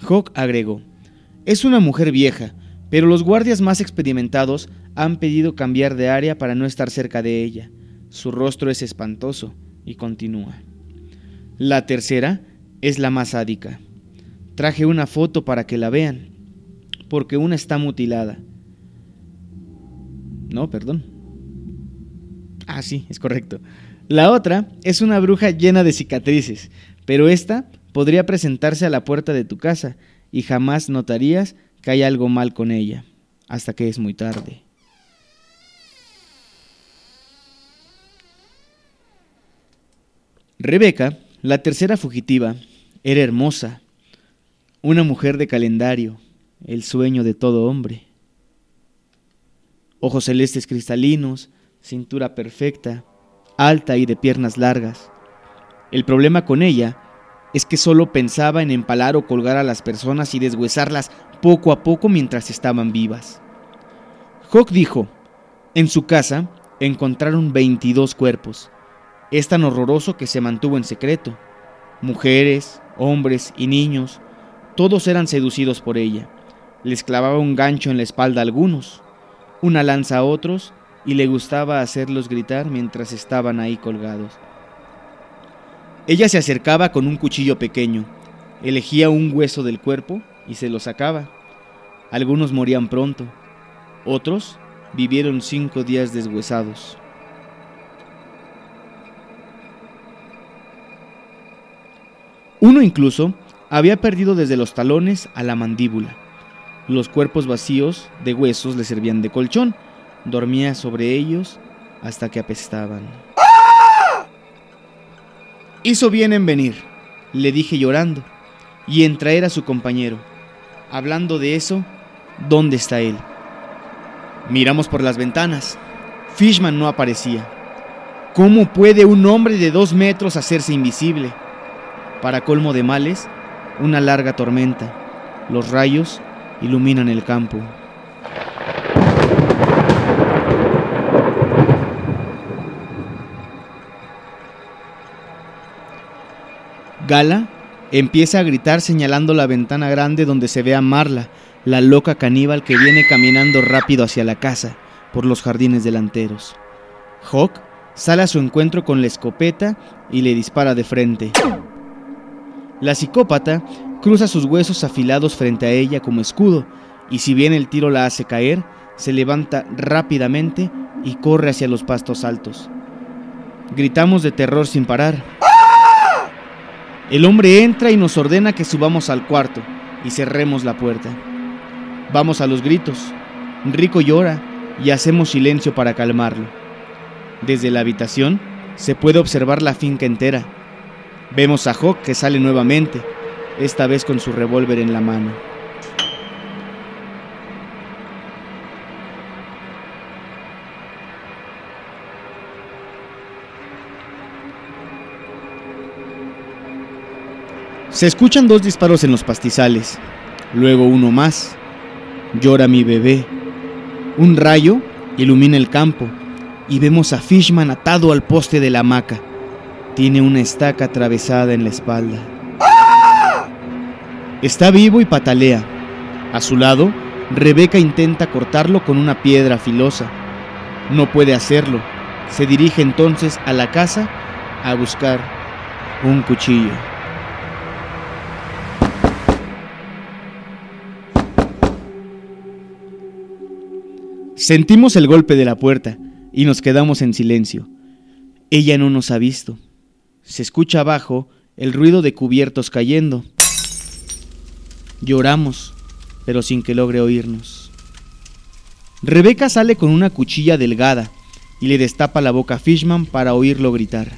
Hawk agregó, es una mujer vieja, pero los guardias más experimentados han pedido cambiar de área para no estar cerca de ella. Su rostro es espantoso y continúa. La tercera es la más sádica. Traje una foto para que la vean, porque una está mutilada. No, perdón. Ah, sí, es correcto. La otra es una bruja llena de cicatrices, pero esta podría presentarse a la puerta de tu casa y jamás notarías que hay algo mal con ella, hasta que es muy tarde. Rebeca, la tercera fugitiva, era hermosa, una mujer de calendario, el sueño de todo hombre. Ojos celestes cristalinos, cintura perfecta, alta y de piernas largas. El problema con ella es que solo pensaba en empalar o colgar a las personas y deshuesarlas poco a poco mientras estaban vivas. Hawk dijo, en su casa encontraron 22 cuerpos. Es tan horroroso que se mantuvo en secreto. Mujeres, hombres y niños, todos eran seducidos por ella. Les clavaba un gancho en la espalda a algunos, una lanza a otros, y le gustaba hacerlos gritar mientras estaban ahí colgados. Ella se acercaba con un cuchillo pequeño, elegía un hueso del cuerpo y se lo sacaba. Algunos morían pronto, otros vivieron cinco días deshuesados. Uno incluso había perdido desde los talones a la mandíbula. Los cuerpos vacíos de huesos le servían de colchón. Dormía sobre ellos hasta que apestaban. Hizo bien en venir, le dije llorando, y en traer a su compañero. Hablando de eso, ¿dónde está él? Miramos por las ventanas. Fishman no aparecía. ¿Cómo puede un hombre de dos metros hacerse invisible? Para colmo de males, una larga tormenta. Los rayos iluminan el campo. Gala empieza a gritar señalando la ventana grande donde se ve a Marla, la loca caníbal que viene caminando rápido hacia la casa por los jardines delanteros. Hawk sale a su encuentro con la escopeta y le dispara de frente. La psicópata cruza sus huesos afilados frente a ella como escudo, y si bien el tiro la hace caer, se levanta rápidamente y corre hacia los pastos altos. Gritamos de terror sin parar. El hombre entra y nos ordena que subamos al cuarto y cerremos la puerta. Vamos a los gritos. Rico llora y hacemos silencio para calmarlo. Desde la habitación se puede observar la finca entera. Vemos a Hawk que sale nuevamente, esta vez con su revólver en la mano. Se escuchan dos disparos en los pastizales, luego uno más. Llora mi bebé. Un rayo ilumina el campo y vemos a Fishman atado al poste de la hamaca. Tiene una estaca atravesada en la espalda. Está vivo y patalea. A su lado, Rebeca intenta cortarlo con una piedra filosa. No puede hacerlo. Se dirige entonces a la casa a buscar un cuchillo. Sentimos el golpe de la puerta y nos quedamos en silencio. Ella no nos ha visto. Se escucha abajo el ruido de cubiertos cayendo. Lloramos, pero sin que logre oírnos. Rebeca sale con una cuchilla delgada y le destapa la boca a Fishman para oírlo gritar.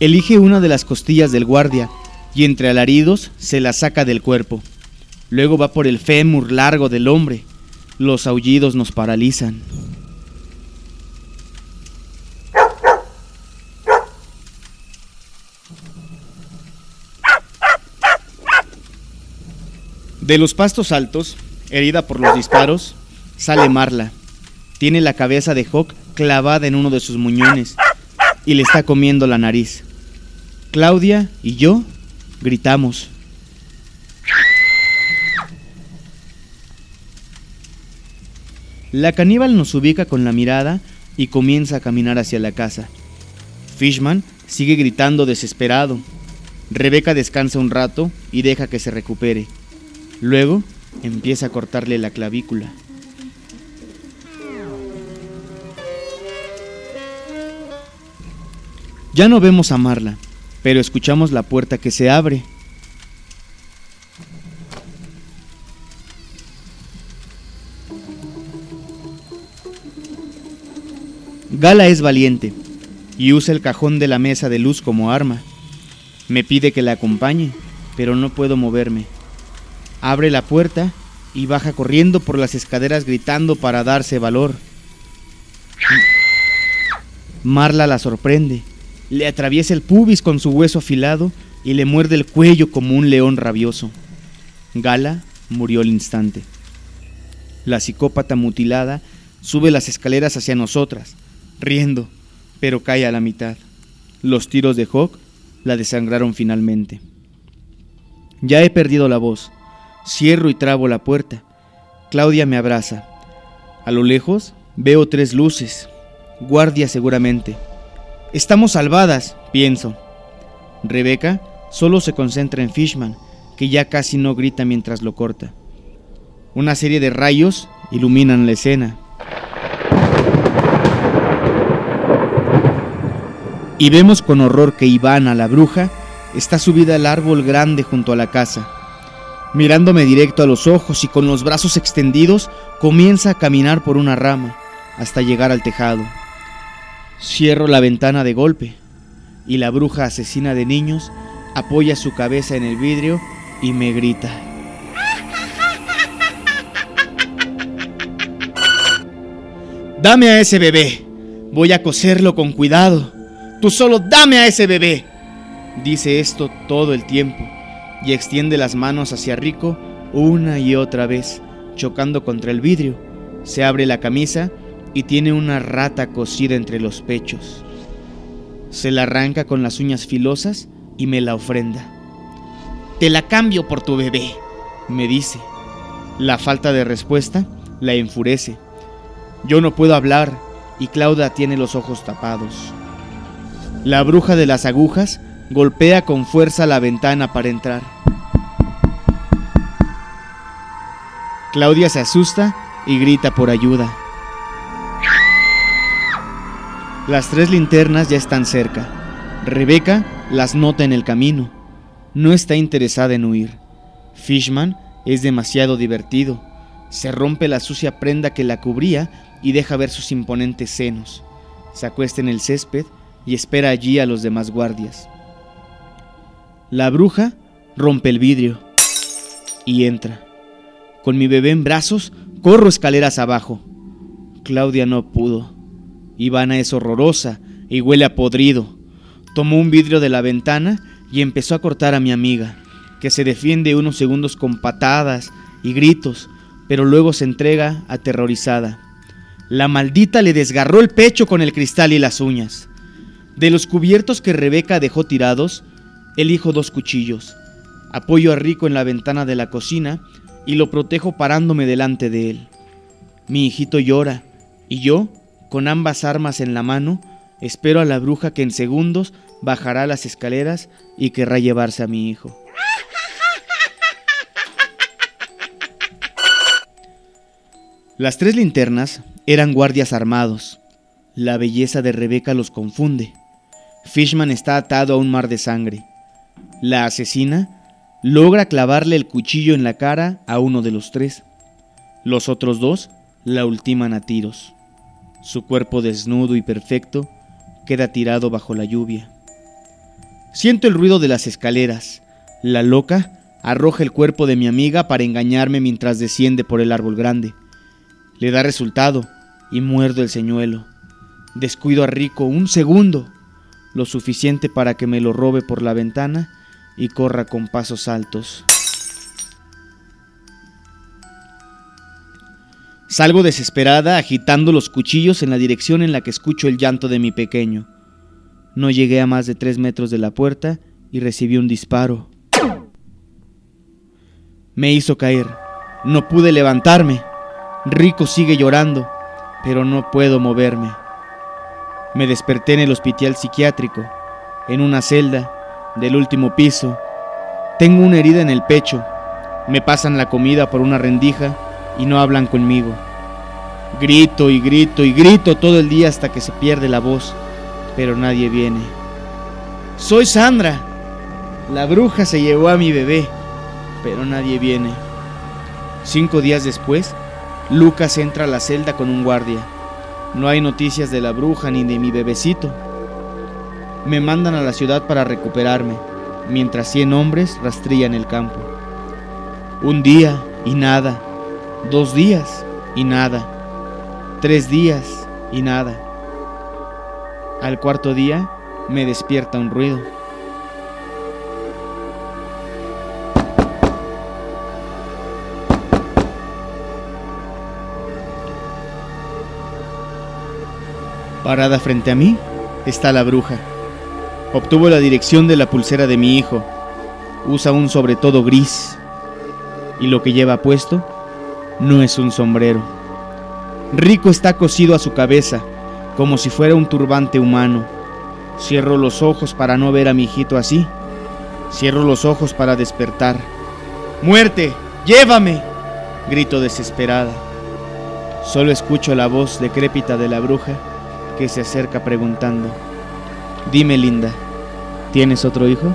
Elige una de las costillas del guardia y entre alaridos se la saca del cuerpo. Luego va por el fémur largo del hombre. Los aullidos nos paralizan. De los pastos altos, herida por los disparos, sale Marla. Tiene la cabeza de Hawk clavada en uno de sus muñones y le está comiendo la nariz. Claudia y yo gritamos. La caníbal nos ubica con la mirada y comienza a caminar hacia la casa. Fishman sigue gritando desesperado. Rebeca descansa un rato y deja que se recupere. Luego empieza a cortarle la clavícula. Ya no vemos a Marla, pero escuchamos la puerta que se abre. Gala es valiente y usa el cajón de la mesa de luz como arma. Me pide que la acompañe, pero no puedo moverme. Abre la puerta y baja corriendo por las escaleras gritando para darse valor. Marla la sorprende le atraviesa el pubis con su hueso afilado y le muerde el cuello como un león rabioso. Gala murió al instante. La psicópata mutilada sube las escaleras hacia nosotras, riendo, pero cae a la mitad. Los tiros de Hawk la desangraron finalmente. Ya he perdido la voz. Cierro y trabo la puerta. Claudia me abraza. A lo lejos veo tres luces. Guardia seguramente. Estamos salvadas, pienso. Rebeca solo se concentra en Fishman, que ya casi no grita mientras lo corta. Una serie de rayos iluminan la escena. Y vemos con horror que Ivana, la bruja, está subida al árbol grande junto a la casa. Mirándome directo a los ojos y con los brazos extendidos, comienza a caminar por una rama hasta llegar al tejado. Cierro la ventana de golpe y la bruja asesina de niños apoya su cabeza en el vidrio y me grita. Dame a ese bebé. Voy a coserlo con cuidado. Tú solo dame a ese bebé. Dice esto todo el tiempo y extiende las manos hacia Rico una y otra vez, chocando contra el vidrio. Se abre la camisa y tiene una rata cosida entre los pechos. Se la arranca con las uñas filosas y me la ofrenda. Te la cambio por tu bebé, me dice. La falta de respuesta la enfurece. Yo no puedo hablar y Claudia tiene los ojos tapados. La bruja de las agujas golpea con fuerza la ventana para entrar. Claudia se asusta y grita por ayuda. Las tres linternas ya están cerca. Rebeca las nota en el camino. No está interesada en huir. Fishman es demasiado divertido. Se rompe la sucia prenda que la cubría y deja ver sus imponentes senos. Se acuesta en el césped y espera allí a los demás guardias. La bruja rompe el vidrio y entra. Con mi bebé en brazos, corro escaleras abajo. Claudia no pudo. Ivana es horrorosa y huele a podrido. Tomó un vidrio de la ventana y empezó a cortar a mi amiga, que se defiende unos segundos con patadas y gritos, pero luego se entrega aterrorizada. La maldita le desgarró el pecho con el cristal y las uñas. De los cubiertos que Rebeca dejó tirados, elijo dos cuchillos. Apoyo a Rico en la ventana de la cocina y lo protejo parándome delante de él. Mi hijito llora y yo, con ambas armas en la mano, espero a la bruja que en segundos bajará las escaleras y querrá llevarse a mi hijo. Las tres linternas eran guardias armados. La belleza de Rebeca los confunde. Fishman está atado a un mar de sangre. La asesina logra clavarle el cuchillo en la cara a uno de los tres. Los otros dos la ultiman a tiros. Su cuerpo desnudo y perfecto queda tirado bajo la lluvia. Siento el ruido de las escaleras. La loca arroja el cuerpo de mi amiga para engañarme mientras desciende por el árbol grande. Le da resultado y muerdo el señuelo. Descuido a Rico un segundo, lo suficiente para que me lo robe por la ventana y corra con pasos altos. Salgo desesperada agitando los cuchillos en la dirección en la que escucho el llanto de mi pequeño. No llegué a más de tres metros de la puerta y recibí un disparo. Me hizo caer. No pude levantarme. Rico sigue llorando, pero no puedo moverme. Me desperté en el hospital psiquiátrico, en una celda del último piso. Tengo una herida en el pecho. Me pasan la comida por una rendija y no hablan conmigo. Grito y grito y grito todo el día hasta que se pierde la voz, pero nadie viene. Soy Sandra. La bruja se llevó a mi bebé, pero nadie viene. Cinco días después, Lucas entra a la celda con un guardia. No hay noticias de la bruja ni de mi bebecito. Me mandan a la ciudad para recuperarme, mientras cien hombres rastrillan el campo. Un día y nada. Dos días y nada. Tres días y nada. Al cuarto día me despierta un ruido. Parada frente a mí está la bruja. Obtuvo la dirección de la pulsera de mi hijo. Usa un sobre todo gris. Y lo que lleva puesto no es un sombrero. Rico está cosido a su cabeza, como si fuera un turbante humano. Cierro los ojos para no ver a mi hijito así. Cierro los ojos para despertar. ¡Muerte! ¡Llévame! Grito desesperada. Solo escucho la voz decrépita de la bruja que se acerca preguntando, Dime linda, ¿tienes otro hijo?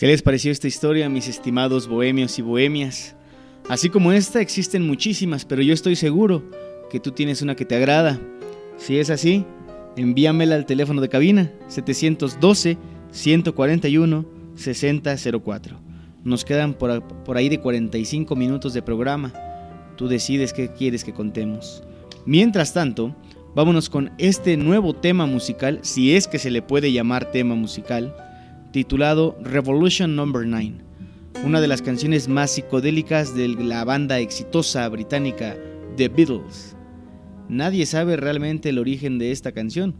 ¿Qué les pareció esta historia, mis estimados bohemios y bohemias? Así como esta, existen muchísimas, pero yo estoy seguro que tú tienes una que te agrada. Si es así, envíamela al teléfono de cabina 712-141-6004. Nos quedan por, por ahí de 45 minutos de programa. Tú decides qué quieres que contemos. Mientras tanto, vámonos con este nuevo tema musical, si es que se le puede llamar tema musical titulado Revolution Number 9. una de las canciones más psicodélicas de la banda exitosa británica The Beatles. Nadie sabe realmente el origen de esta canción,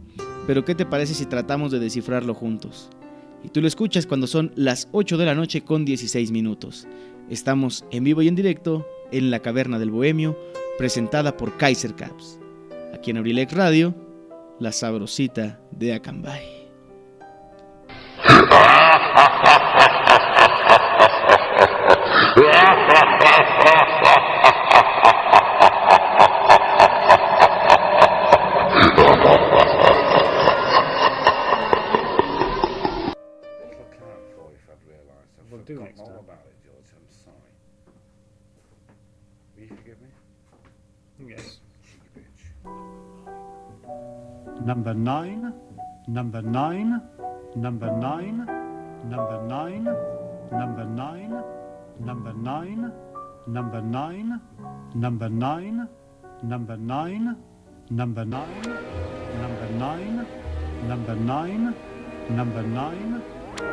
pero ¿qué te parece si tratamos de descifrarlo juntos? Y tú lo escuchas cuando son las 8 de la noche con 16 minutos. Estamos en vivo y en directo en la Caverna del Bohemio, presentada por Kaiser Caps. Aquí en Abrilex Radio, la sabrosita de Acambay. Number nine, number nine, number nine, number nine, number nine, number nine, number nine, number nine, number nine, number nine, number nine, number nine, number nine,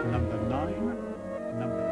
number nine, number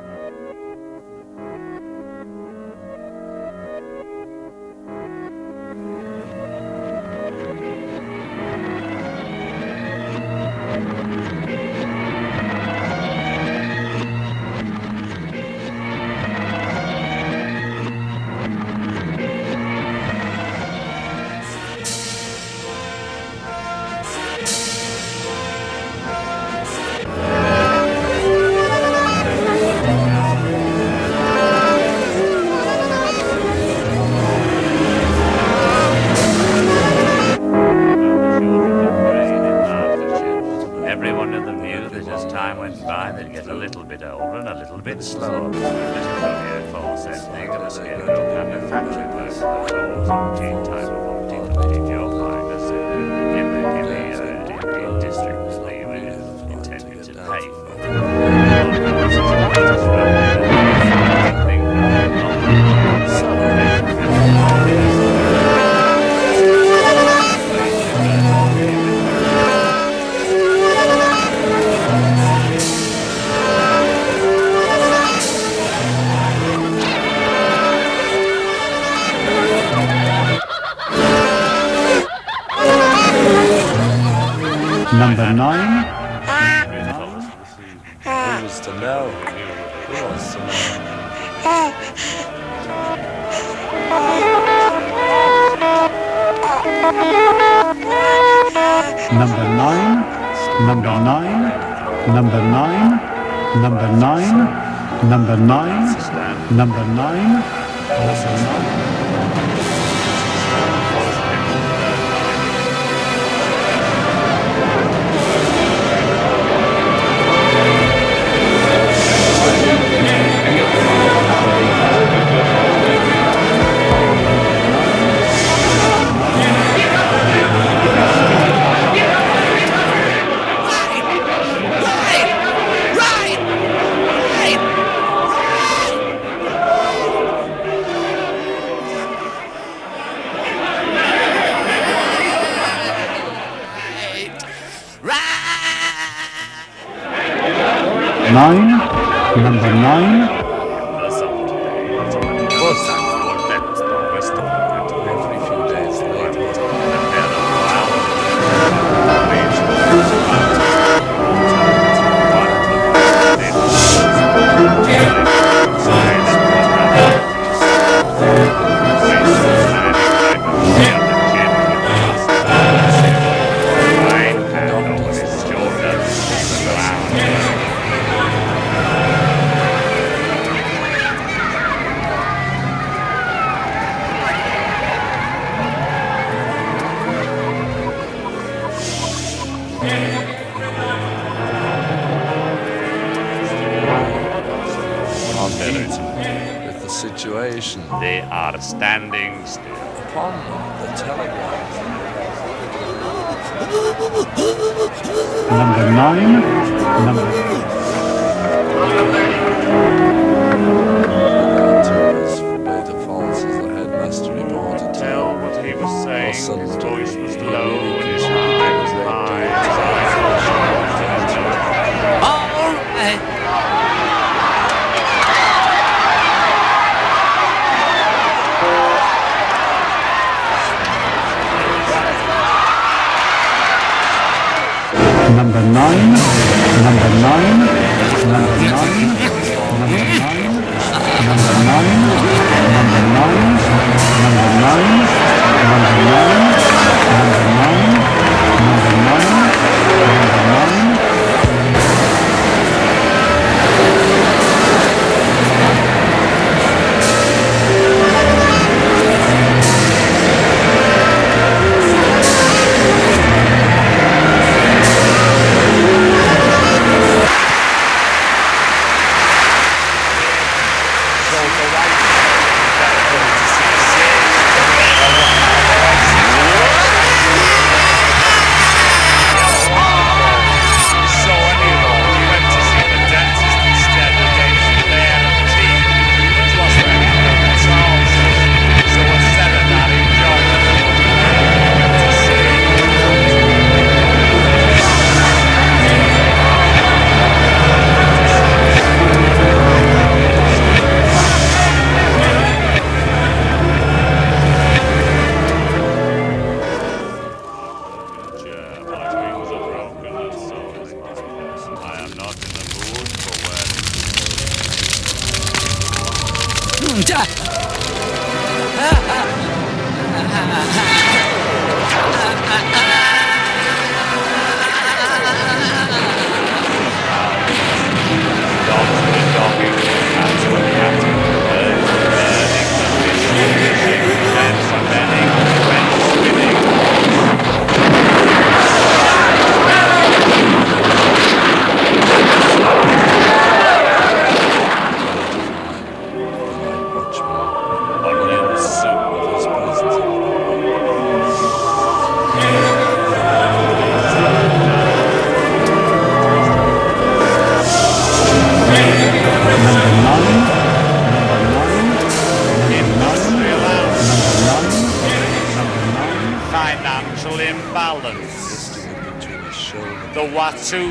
number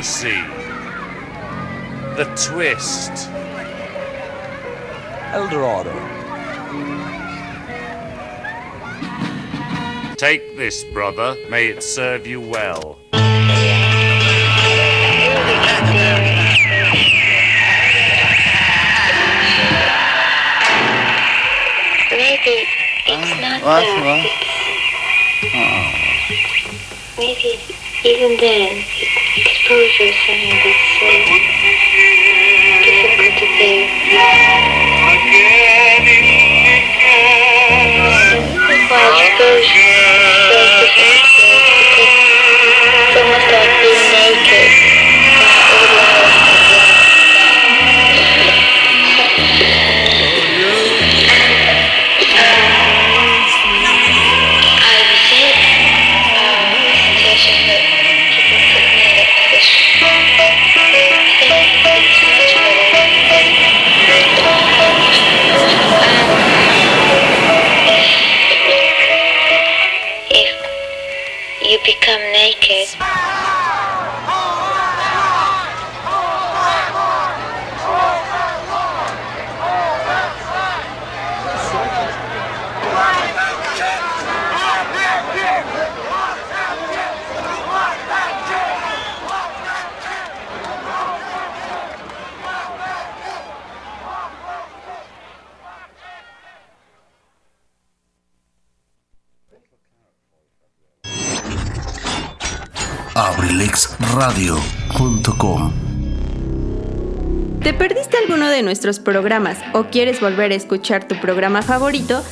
Watusi. The twist. Eldorado. Take this, brother. May it serve you you become naked, abrilexradio.com ¿Te perdiste alguno de nuestros programas o quieres volver a escuchar tu programa favorito?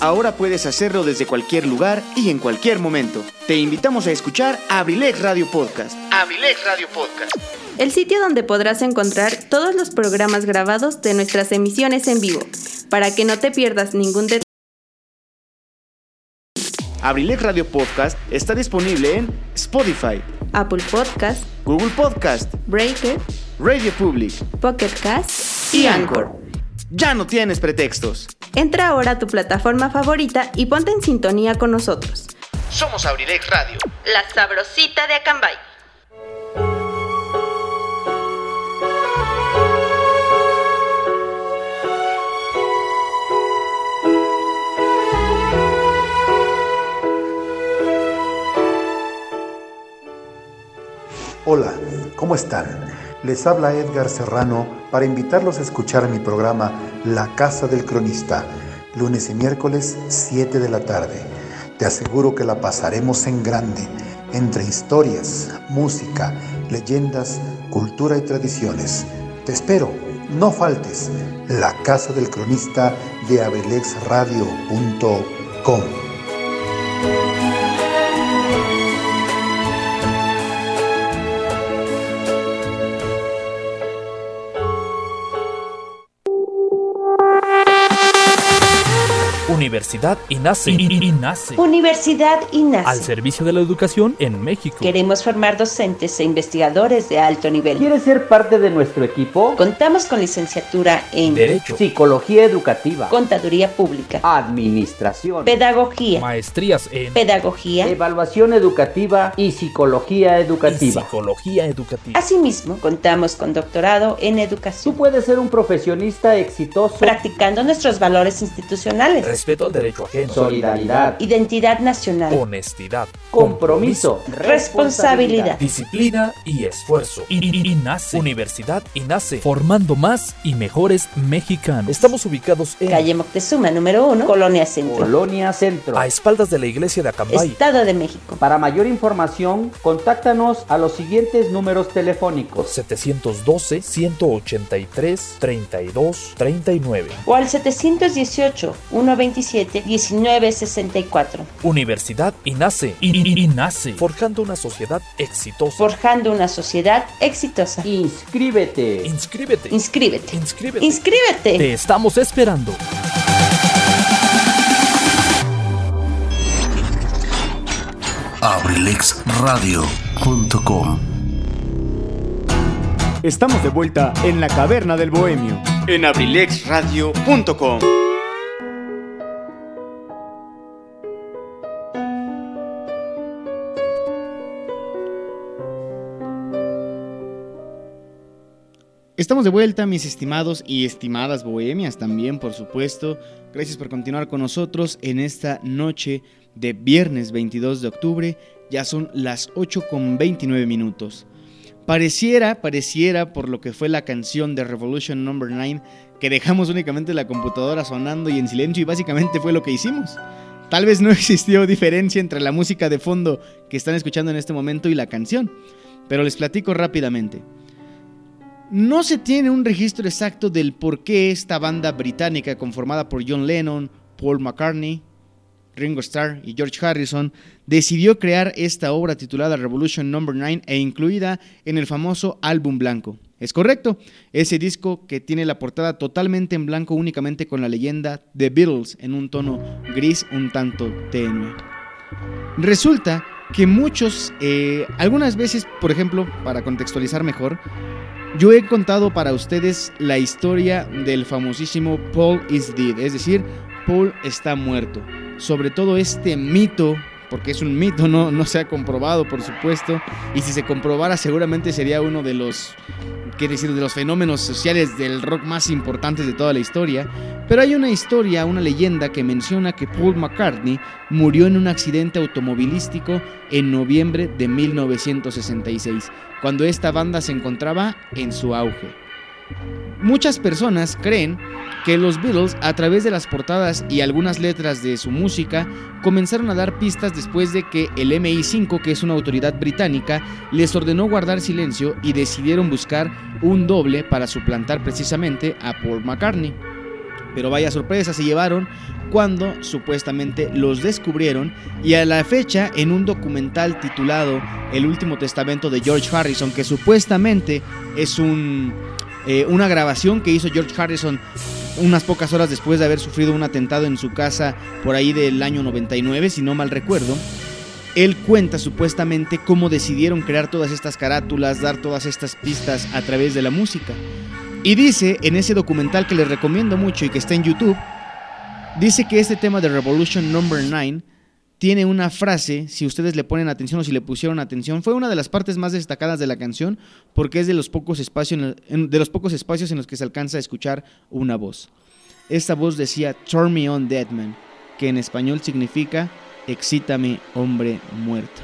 Ahora puedes hacerlo desde cualquier lugar y en cualquier momento. Te invitamos a escuchar Abrilex Radio Podcast. Abrilex Radio Podcast. El sitio donde podrás encontrar todos los programas grabados de nuestras emisiones en vivo, para que no te pierdas ningún detalle. Abrilex Radio Podcast está disponible en Spotify, Apple Podcast, Google Podcast, Breaker, Radio Public Pocket Cast y Anchor. Ya no tienes pretextos. Entra ahora a tu plataforma favorita y ponte en sintonía con nosotros. Somos Abrilex Radio. La sabrosita de Acambay. Hola, ¿cómo están? Les habla Edgar Serrano para invitarlos a escuchar mi programa La Casa del Cronista, lunes y miércoles 7 de la tarde. Te aseguro que la pasaremos en grande, entre historias, música, leyendas, cultura y tradiciones. Te espero, no faltes. La Casa del Cronista de abelexradio.com. Universidad INACE. INACE. Universidad INACE. Al servicio de la educación en México. Queremos formar docentes e investigadores de alto nivel. ¿Quieres ser parte de nuestro equipo? Contamos con licenciatura en Derecho, Psicología educativa, Contaduría Pública, Administración, Pedagogía, maestrías en Pedagogía, Evaluación educativa y Psicología y educativa. psicología educativa. Asimismo, contamos con doctorado en Tú educación, puedes ser un profesionista exitoso, practicando nuestros valores institucionales, Respeto al derecho ajeno. solidaridad, identidad nacional, Honestidad. compromiso, responsabilidad. Disciplina y esfuerzo. I- INACE. Universidad INACE. Formando más y mejores mexicanos. Estamos ubicados en. Calle Moctezuma, número 1, Colonia Centro, Colonia Centro. A espaldas de la iglesia de Acambay. Estado de México. Para mayor información, contáctanos a los siguientes números telefónicos. 712 183 32 39. O al 718 127 1964. Universidad INACE. I- INACE. Forjando una sociedad exitosa. Forjando una sociedad exitosa. Inscríbete. Inscríbete. Inscríbete. Inscríbete. Inscríbete. Te estamos esperando. abrilexradio.com Estamos de vuelta en la caverna del bohemio en abrilexradio.com. Estamos de vuelta, mis estimados y estimadas bohemias también, por supuesto. Gracias por continuar con nosotros en esta noche de viernes 22 de octubre. Ya son las 8 con 29 minutos. Pareciera, pareciera por lo que fue la canción de Revolution Number 9 que dejamos únicamente la computadora sonando y en silencio y básicamente fue lo que hicimos. Tal vez no *laughs* existió diferencia entre la música de fondo que están escuchando en este momento y la canción, pero les platico rápidamente. No se tiene un registro exacto del por qué esta banda británica conformada por John Lennon, Paul McCartney, Ringo Starr y George Harrison decidió crear esta obra titulada Revolution Number 9 e incluida en el famoso álbum blanco. Es correcto, ese disco que tiene la portada totalmente en blanco únicamente con la leyenda The Beatles en un tono gris un tanto tenue. Resulta que muchos, eh, algunas veces, por ejemplo, para contextualizar mejor, yo he contado para ustedes la historia del famosísimo Paul is dead, es decir, Paul está muerto. Sobre todo este mito, porque es un mito, no, no se ha comprobado, por supuesto, y si se comprobara seguramente sería uno de los, decir, de los fenómenos sociales del rock más importantes de toda la historia. Pero hay una historia, una leyenda que menciona que Paul McCartney murió en un accidente automovilístico en noviembre de 1966, cuando esta banda se encontraba en su auge. Muchas personas creen que los Beatles, a través de las portadas y algunas letras de su música, comenzaron a dar pistas después de que el MI5, que es una autoridad británica, les ordenó guardar silencio y decidieron buscar un doble para suplantar precisamente a Paul McCartney. Pero vaya sorpresa se llevaron cuando supuestamente los descubrieron y a la fecha en un documental titulado El último testamento de George Harrison, que supuestamente es un, eh, una grabación que hizo George Harrison unas pocas horas después de haber sufrido un atentado en su casa por ahí del año 99, si no mal recuerdo. Él cuenta supuestamente cómo decidieron crear todas estas carátulas, dar todas estas pistas a través de la música. Y dice en ese documental que les recomiendo mucho y que está en YouTube, dice que este tema de Revolution Number 9 tiene una frase, si ustedes le ponen atención o si le pusieron atención, fue una de las partes más destacadas de la canción porque es de los pocos espacios en, de los pocos espacios en los que se alcanza a escuchar una voz. Esta voz decía Turn me on dead man, que en español significa excítame hombre muerto.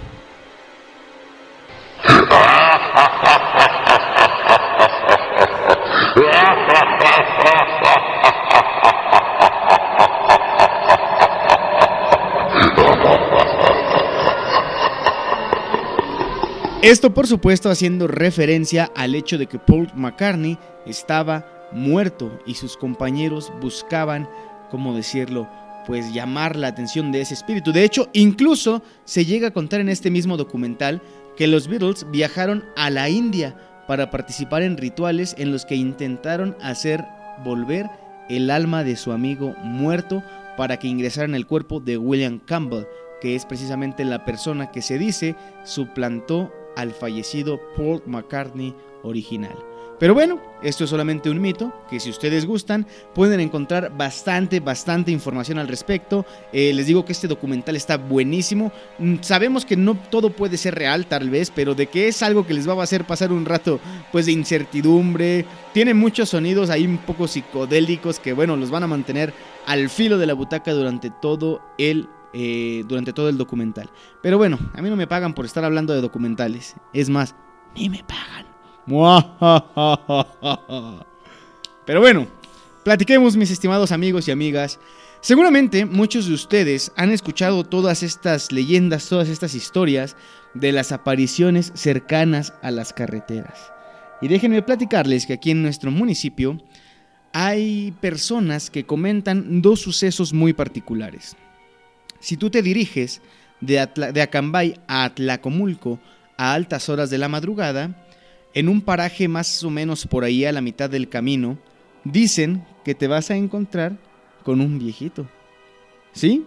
Esto por supuesto haciendo referencia al hecho de que Paul McCartney estaba muerto y sus compañeros buscaban, ¿cómo decirlo? Pues llamar la atención de ese espíritu. De hecho, incluso se llega a contar en este mismo documental que los Beatles viajaron a la India para participar en rituales en los que intentaron hacer volver el alma de su amigo muerto para que ingresara en el cuerpo de William Campbell, que es precisamente la persona que se dice suplantó al fallecido Paul McCartney original. Pero bueno, esto es solamente un mito, que si ustedes gustan pueden encontrar bastante, bastante información al respecto. Eh, les digo que este documental está buenísimo. Mm, Sabemos que no todo puede ser real tal vez, pero de que es algo que les va a hacer pasar un rato pues de incertidumbre. Tiene muchos sonidos ahí un poco psicodélicos que bueno, los van a mantener al filo de la butaca durante todo el eh, durante todo el documental. Pero bueno, a mí no me pagan por estar hablando de documentales. Es más, ni me pagan. Pero bueno, platiquemos mis estimados amigos y amigas. Seguramente muchos de ustedes han escuchado todas estas leyendas, todas estas historias de las apariciones cercanas a las carreteras. Y déjenme platicarles que aquí en nuestro municipio hay personas que comentan dos sucesos muy particulares. Si tú te diriges de, Acambay a Atlacomulco a altas horas de la madrugada, en un paraje más o menos por ahí a la mitad del camino, dicen que te vas a encontrar con un viejito. ¿Sí?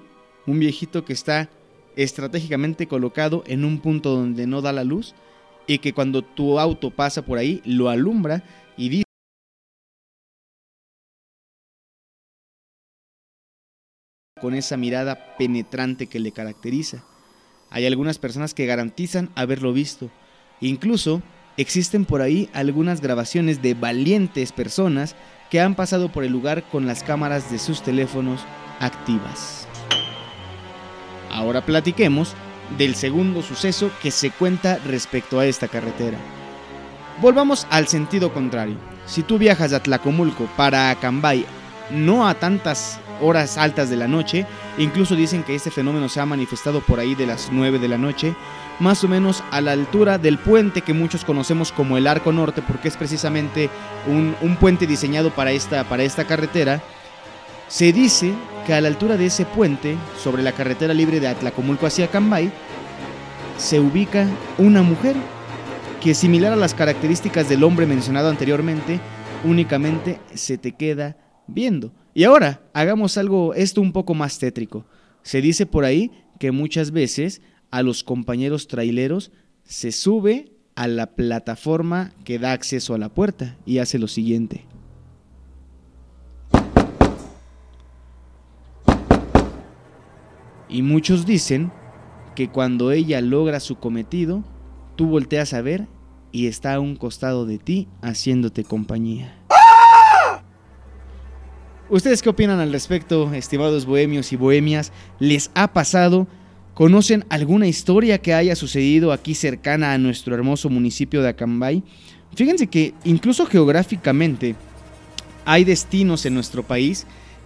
Un viejito que está estratégicamente colocado en un punto donde no da la luz y que cuando tu auto pasa por ahí lo alumbra y dice con esa mirada penetrante que le caracteriza. Hay algunas personas que garantizan haberlo visto. Incluso existen por ahí algunas grabaciones de valientes personas que han pasado por el lugar con las cámaras de sus teléfonos activas. Ahora platiquemos del segundo suceso que se cuenta respecto a esta carretera. Volvamos al sentido contrario. Si tú viajas de Atlacomulco para Acambay, no a tantas horas altas de la noche, incluso dicen que este fenómeno se ha manifestado por ahí de las 9 de la noche, más o menos a la altura del puente que muchos conocemos como el Arco Norte, porque es precisamente un, puente diseñado para esta, para esta carretera. Se dice que a la altura de ese puente, sobre la carretera libre de Atlacomulco hacia Cambay, se ubica una mujer que similar a las características del hombre mencionado anteriormente, únicamente se te queda viendo. Y ahora, hagamos algo, esto un poco más tétrico. Se dice por ahí que muchas veces a los compañeros traileros se sube a la plataforma que da acceso a la puerta y hace lo siguiente. Y muchos dicen que cuando ella logra su cometido, tú volteas a ver y está a un costado de ti haciéndote compañía. ¿Ustedes qué opinan al respecto, estimados bohemios y bohemias? ¿Les ha pasado? ¿Conocen alguna historia que haya sucedido aquí cercana a nuestro hermoso municipio de Acambay? Fíjense que incluso geográficamente hay destinos en nuestro país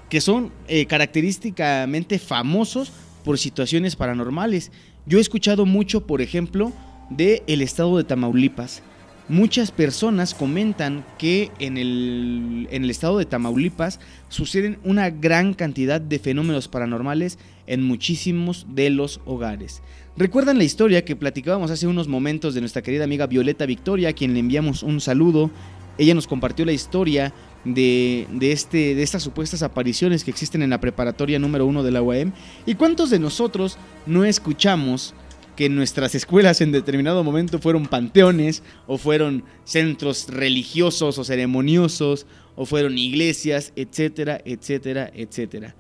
que son eh, característicamente famosos por situaciones paranormales. Yo he escuchado mucho, por ejemplo, de el estado de Tamaulipas. Muchas personas comentan que en el, en el estado de Tamaulipas suceden una gran cantidad de fenómenos paranormales en muchísimos de los hogares. ¿Recuerdan la historia que platicábamos hace unos momentos de nuestra querida amiga Violeta Victoria, a quien le enviamos un saludo? Ella nos compartió la historia de, de, este, de estas supuestas apariciones que existen en la preparatoria número uno de la UAM. ¿Y cuántos de nosotros no escuchamos que nuestras escuelas en determinado momento fueron panteones o fueron centros religiosos o ceremoniosos o fueron iglesias, etcétera, etcétera, etcétera.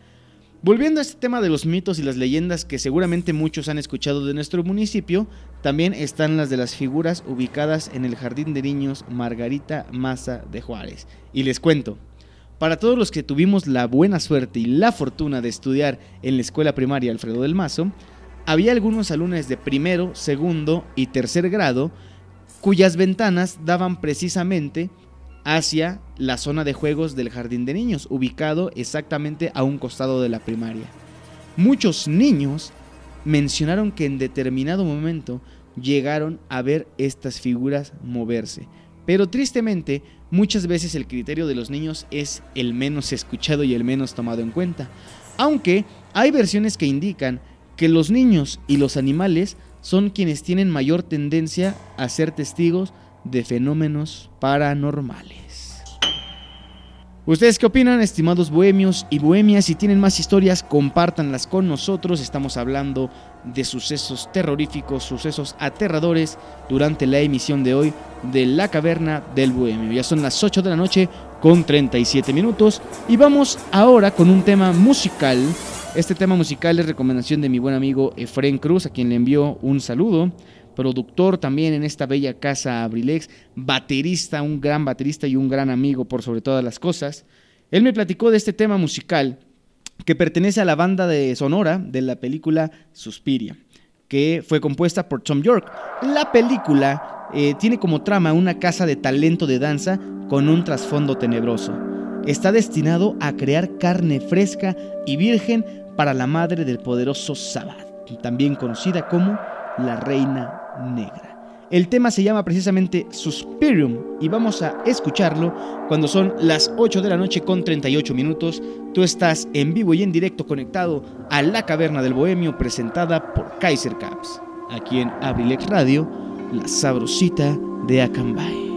Volviendo a este tema de los mitos y las leyendas que seguramente muchos han escuchado de nuestro municipio, también están las de las figuras ubicadas en el Jardín de Niños Margarita Maza de Juárez. Y les cuento, para todos los que tuvimos la buena suerte y la fortuna de estudiar en la escuela primaria Alfredo del Mazo, había algunos alumnos de primero, segundo y tercer grado cuyas ventanas daban precisamente hacia la zona de juegos del jardín de niños, ubicado exactamente a un costado de la primaria. Muchos niños mencionaron que en determinado momento llegaron a ver estas figuras moverse. Pero tristemente, muchas veces el criterio de los niños es el menos escuchado y el menos tomado en cuenta. Aunque hay versiones que indican que los niños y los animales son quienes tienen mayor tendencia a ser testigos de fenómenos paranormales. ¿Ustedes qué opinan, estimados bohemios y bohemias? Si tienen más historias, compártanlas con nosotros. Estamos hablando de sucesos terroríficos, sucesos aterradores durante la emisión de hoy de La Caverna del Bohemio. Ya son las 8 de la noche con 37 minutos y vamos ahora con un tema musical. Este tema musical es recomendación de mi buen amigo Efren Cruz, a quien le envió un saludo productor también en esta bella casa Abrilex, baterista, un gran baterista y un gran amigo por sobre todas las cosas. Él me platicó de este tema musical que pertenece a la banda de sonora de la película Suspiria, que fue compuesta por Tom York. La película eh, tiene como trama una casa de talento de danza con un trasfondo tenebroso. Está destinado a crear carne fresca y virgen para la madre del poderoso Sabbath, también conocida como la Reina Negra. El tema se llama precisamente Suspirium y vamos a escucharlo cuando son las 8 de la noche con 38 minutos. Tú estás en vivo y en directo conectado a La Caverna del Bohemio presentada por Kaiser Caps. Aquí en Abrilex Radio, la sabrosita de Acambay.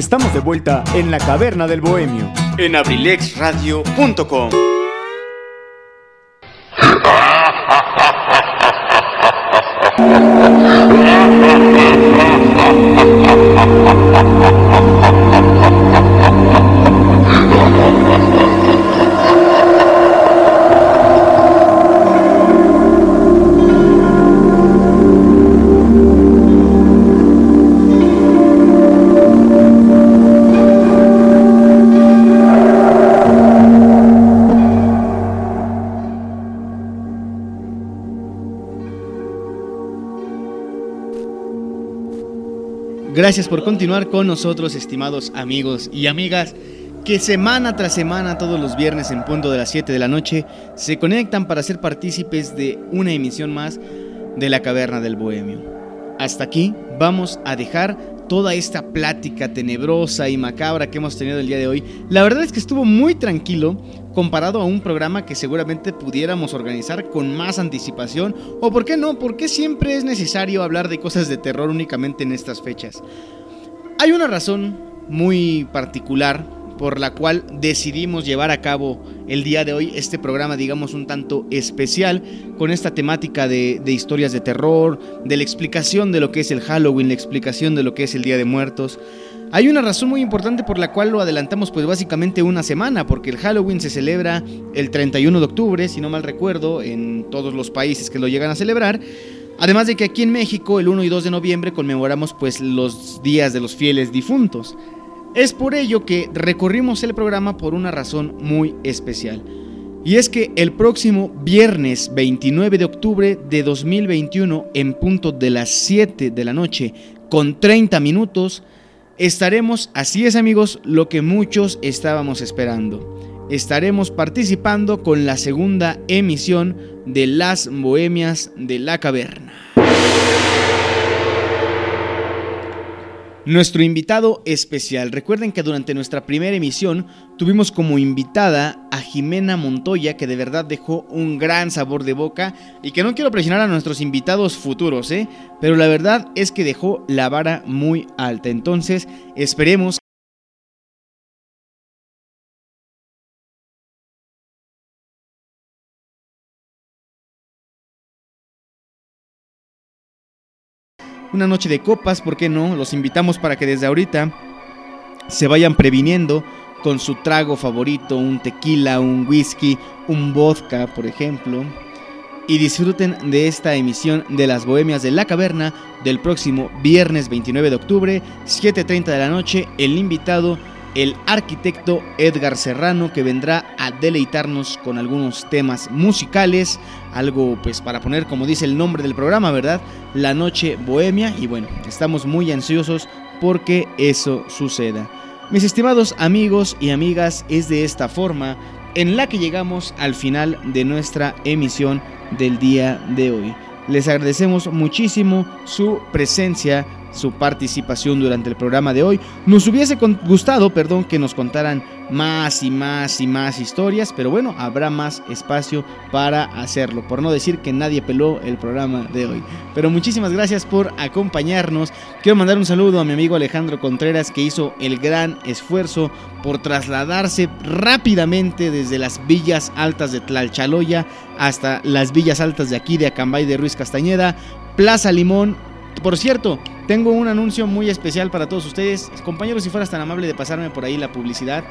Estamos de vuelta en la caverna del bohemio en abrilexradio.com. Gracias por continuar con nosotros, estimados amigos y amigas, que semana tras semana, todos los viernes en punto de las 7 de la noche, se conectan para ser partícipes de una emisión más de la Caverna del Bohemio. Hasta aquí vamos a dejar toda esta plática tenebrosa y macabra que hemos tenido el día de hoy. La verdad es que estuvo muy tranquilo comparado a un programa que seguramente pudiéramos organizar con más anticipación. O por qué no, porque siempre es necesario hablar de cosas de terror únicamente en estas fechas. Hay una razón muy particular por la cual decidimos llevar a cabo el día de hoy este programa, digamos, un tanto especial, con esta temática de, de, historias de terror, de la explicación de lo que es el Halloween, la explicación de lo que es el Día de Muertos. Hay una razón muy importante por la cual lo adelantamos pues básicamente una semana, porque el Halloween se celebra el 31 de octubre, si no mal recuerdo, en todos los países que lo llegan a celebrar. Además de que aquí en México el 1 y 2 de noviembre conmemoramos pues los días de los fieles difuntos. Es por ello que recorrimos el programa por una razón muy especial. Y es que el próximo viernes 29 de octubre de 2021, en punto de las 7 de la noche, con 30 minutos, estaremos, así es amigos, lo que muchos estábamos esperando. Estaremos participando con la segunda emisión de Las Bohemias de la Caverna. Nuestro invitado especial. Recuerden que durante nuestra primera emisión tuvimos como invitada a Jimena Montoya, que de verdad dejó un gran sabor de boca y que no quiero presionar a nuestros invitados futuros, ¿eh? Pero la verdad es que dejó la vara muy alta. Entonces, esperemos una noche de copas, ¿por qué no? Los invitamos para que desde ahorita se vayan previniendo con su trago favorito, un tequila, un whisky, un vodka, por ejemplo, y disfruten de esta emisión de las Bohemias de la Caverna del próximo viernes 29 de octubre, 7.30 de la noche, el invitado el arquitecto Edgar Serrano que vendrá a deleitarnos con algunos temas musicales, algo pues para poner como dice el nombre del programa, ¿verdad? La noche bohemia y bueno, estamos muy ansiosos porque eso suceda. Mis estimados amigos y amigas, es de esta forma en la que llegamos al final de nuestra emisión del día de hoy. Les agradecemos muchísimo su presencia su participación durante el programa de hoy. Nos hubiese gustado, perdón, que nos contaran más y más y más historias, pero bueno, habrá más espacio para hacerlo, por no decir que nadie peló el programa de hoy. Pero muchísimas gracias por acompañarnos. Quiero mandar un saludo a mi amigo Alejandro Contreras que hizo el gran esfuerzo por trasladarse rápidamente desde las villas altas de Tlalchaloya hasta las villas altas de aquí de Acambay de Ruiz Castañeda, Plaza Limón. Por cierto, tengo un anuncio muy especial para todos ustedes. Compañeros, si fueras tan amable de pasarme por ahí la publicidad.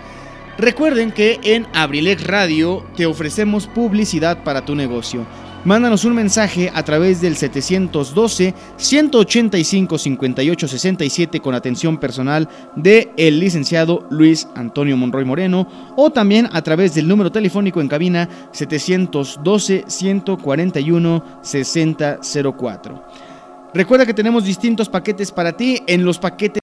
Recuerden que en Abrilex Radio te ofrecemos publicidad para tu negocio. Mándanos un mensaje a través del 712-185-5867 con atención personal de el licenciado Luis Antonio Monroy Moreno o también a través del número telefónico en cabina 712-141-6004. Recuerda que tenemos distintos paquetes para ti. En los paquetes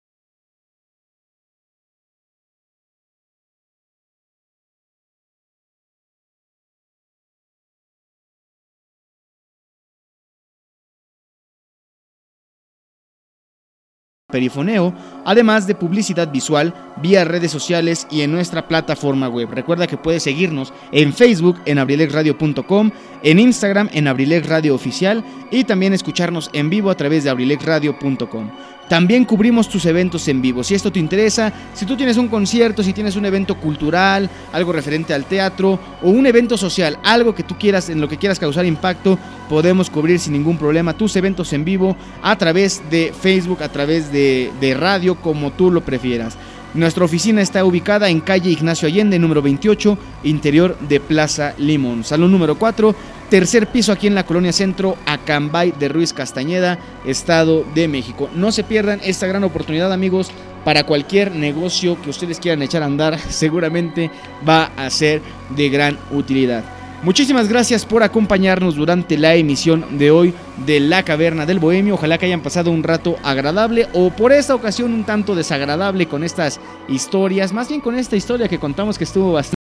perifoneo, además de publicidad visual vía redes sociales y en nuestra plataforma web. Recuerda que puedes seguirnos en Facebook en abrilexradio.com, en Instagram en abrilexradio oficial y también escucharnos en vivo a través de abrilexradio.com. También cubrimos tus eventos en vivo. Si esto te interesa, si tú tienes un concierto, si tienes un evento cultural, algo referente al teatro o un evento social, algo que tú quieras, en lo que quieras causar impacto, podemos cubrir sin ningún problema tus eventos en vivo a través de Facebook, a través de, de radio, como tú lo prefieras. Nuestra oficina está ubicada en calle Ignacio Allende, número 28, interior de Plaza Limón. Salón número 4, tercer piso aquí en la colonia centro, Acambay de Ruiz Castañeda, Estado de México. No se pierdan esta gran oportunidad, amigos, para cualquier negocio que ustedes quieran echar a andar, *laughs* seguramente va a ser de gran utilidad. Muchísimas gracias por acompañarnos durante la emisión de hoy de La Caverna del Bohemio. Ojalá que hayan pasado un rato agradable o por esta ocasión un tanto desagradable con estas historias, más bien con esta historia que contamos que estuvo bastante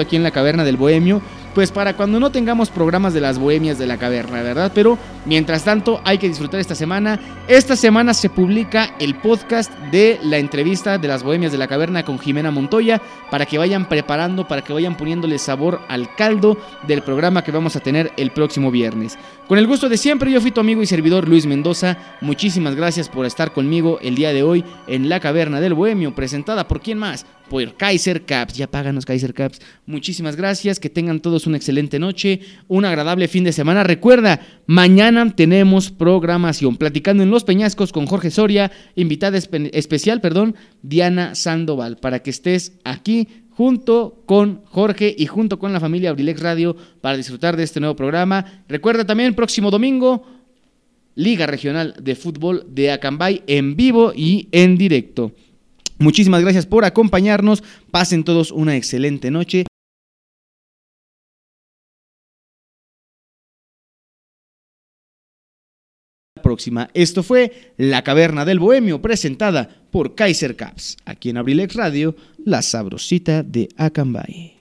aquí en la caverna del Bohemio, pues para cuando no tengamos programas de las bohemias de la caverna, ¿verdad? Pero mientras tanto hay que disfrutar esta semana. Esta semana se publica el podcast de la entrevista de las bohemias de la caverna con Jimena Montoya para que vayan preparando, para que vayan poniéndole sabor al caldo del programa que vamos a tener el próximo viernes. Con el gusto de siempre, yo fui tu amigo y servidor Luis Mendoza. Muchísimas gracias por estar conmigo el día de hoy en la caverna del Bohemio, presentada por quién más? Por Kaiser Caps. Ya páganos Kaiser Caps. Muchísimas gracias, que tengan todos una excelente noche, un agradable fin de semana. Recuerda, mañana tenemos programación, platicando en Los Peñascos con Jorge Soria, invitada especial, perdón, Diana Sandoval, para que estés aquí junto con Jorge y junto con la familia Abrilex Radio para disfrutar de este nuevo programa. Recuerda también, próximo domingo, Liga Regional de Fútbol de Acambay en vivo y en directo. Muchísimas gracias por acompañarnos. Pasen todos una excelente noche. Esto fue La Caverna del Bohemio, presentada por Kaiser Caps, aquí en Abrilex Radio, la sabrosita de Acambay.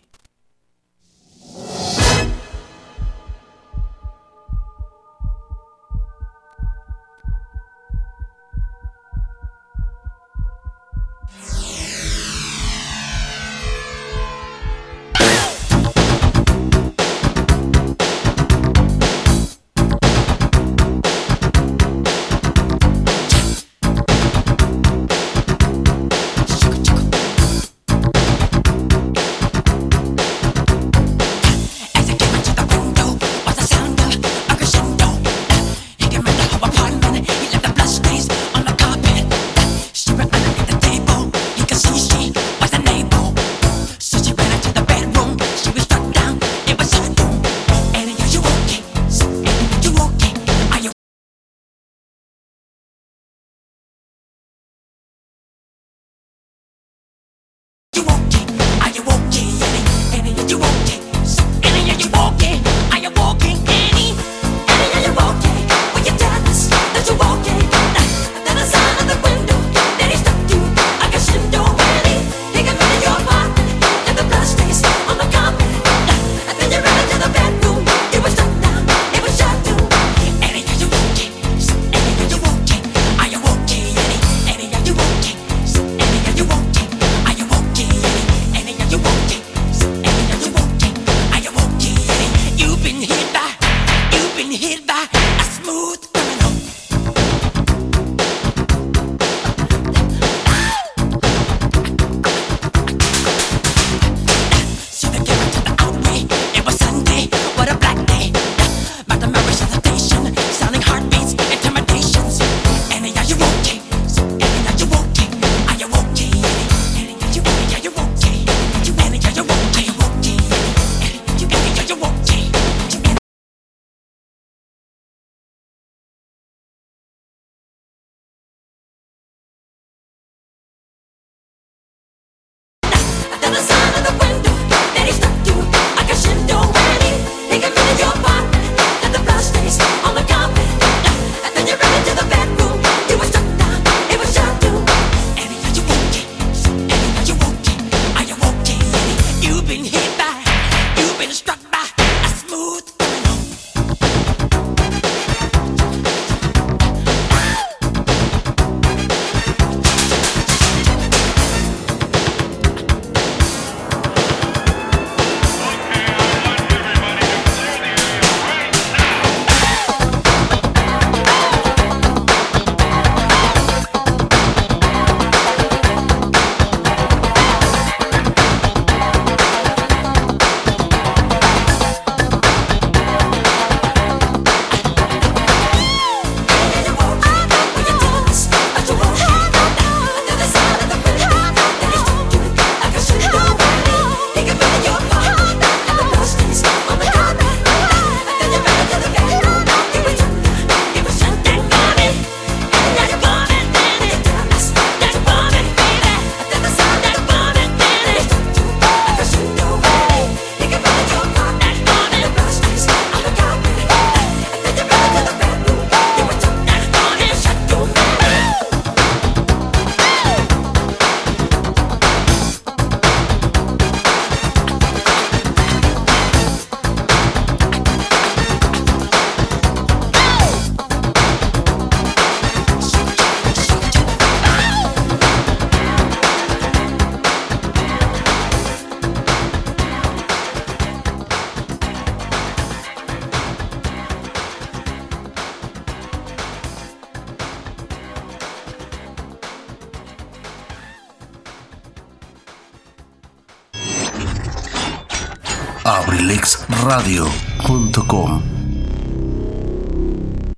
abrilexradio.com.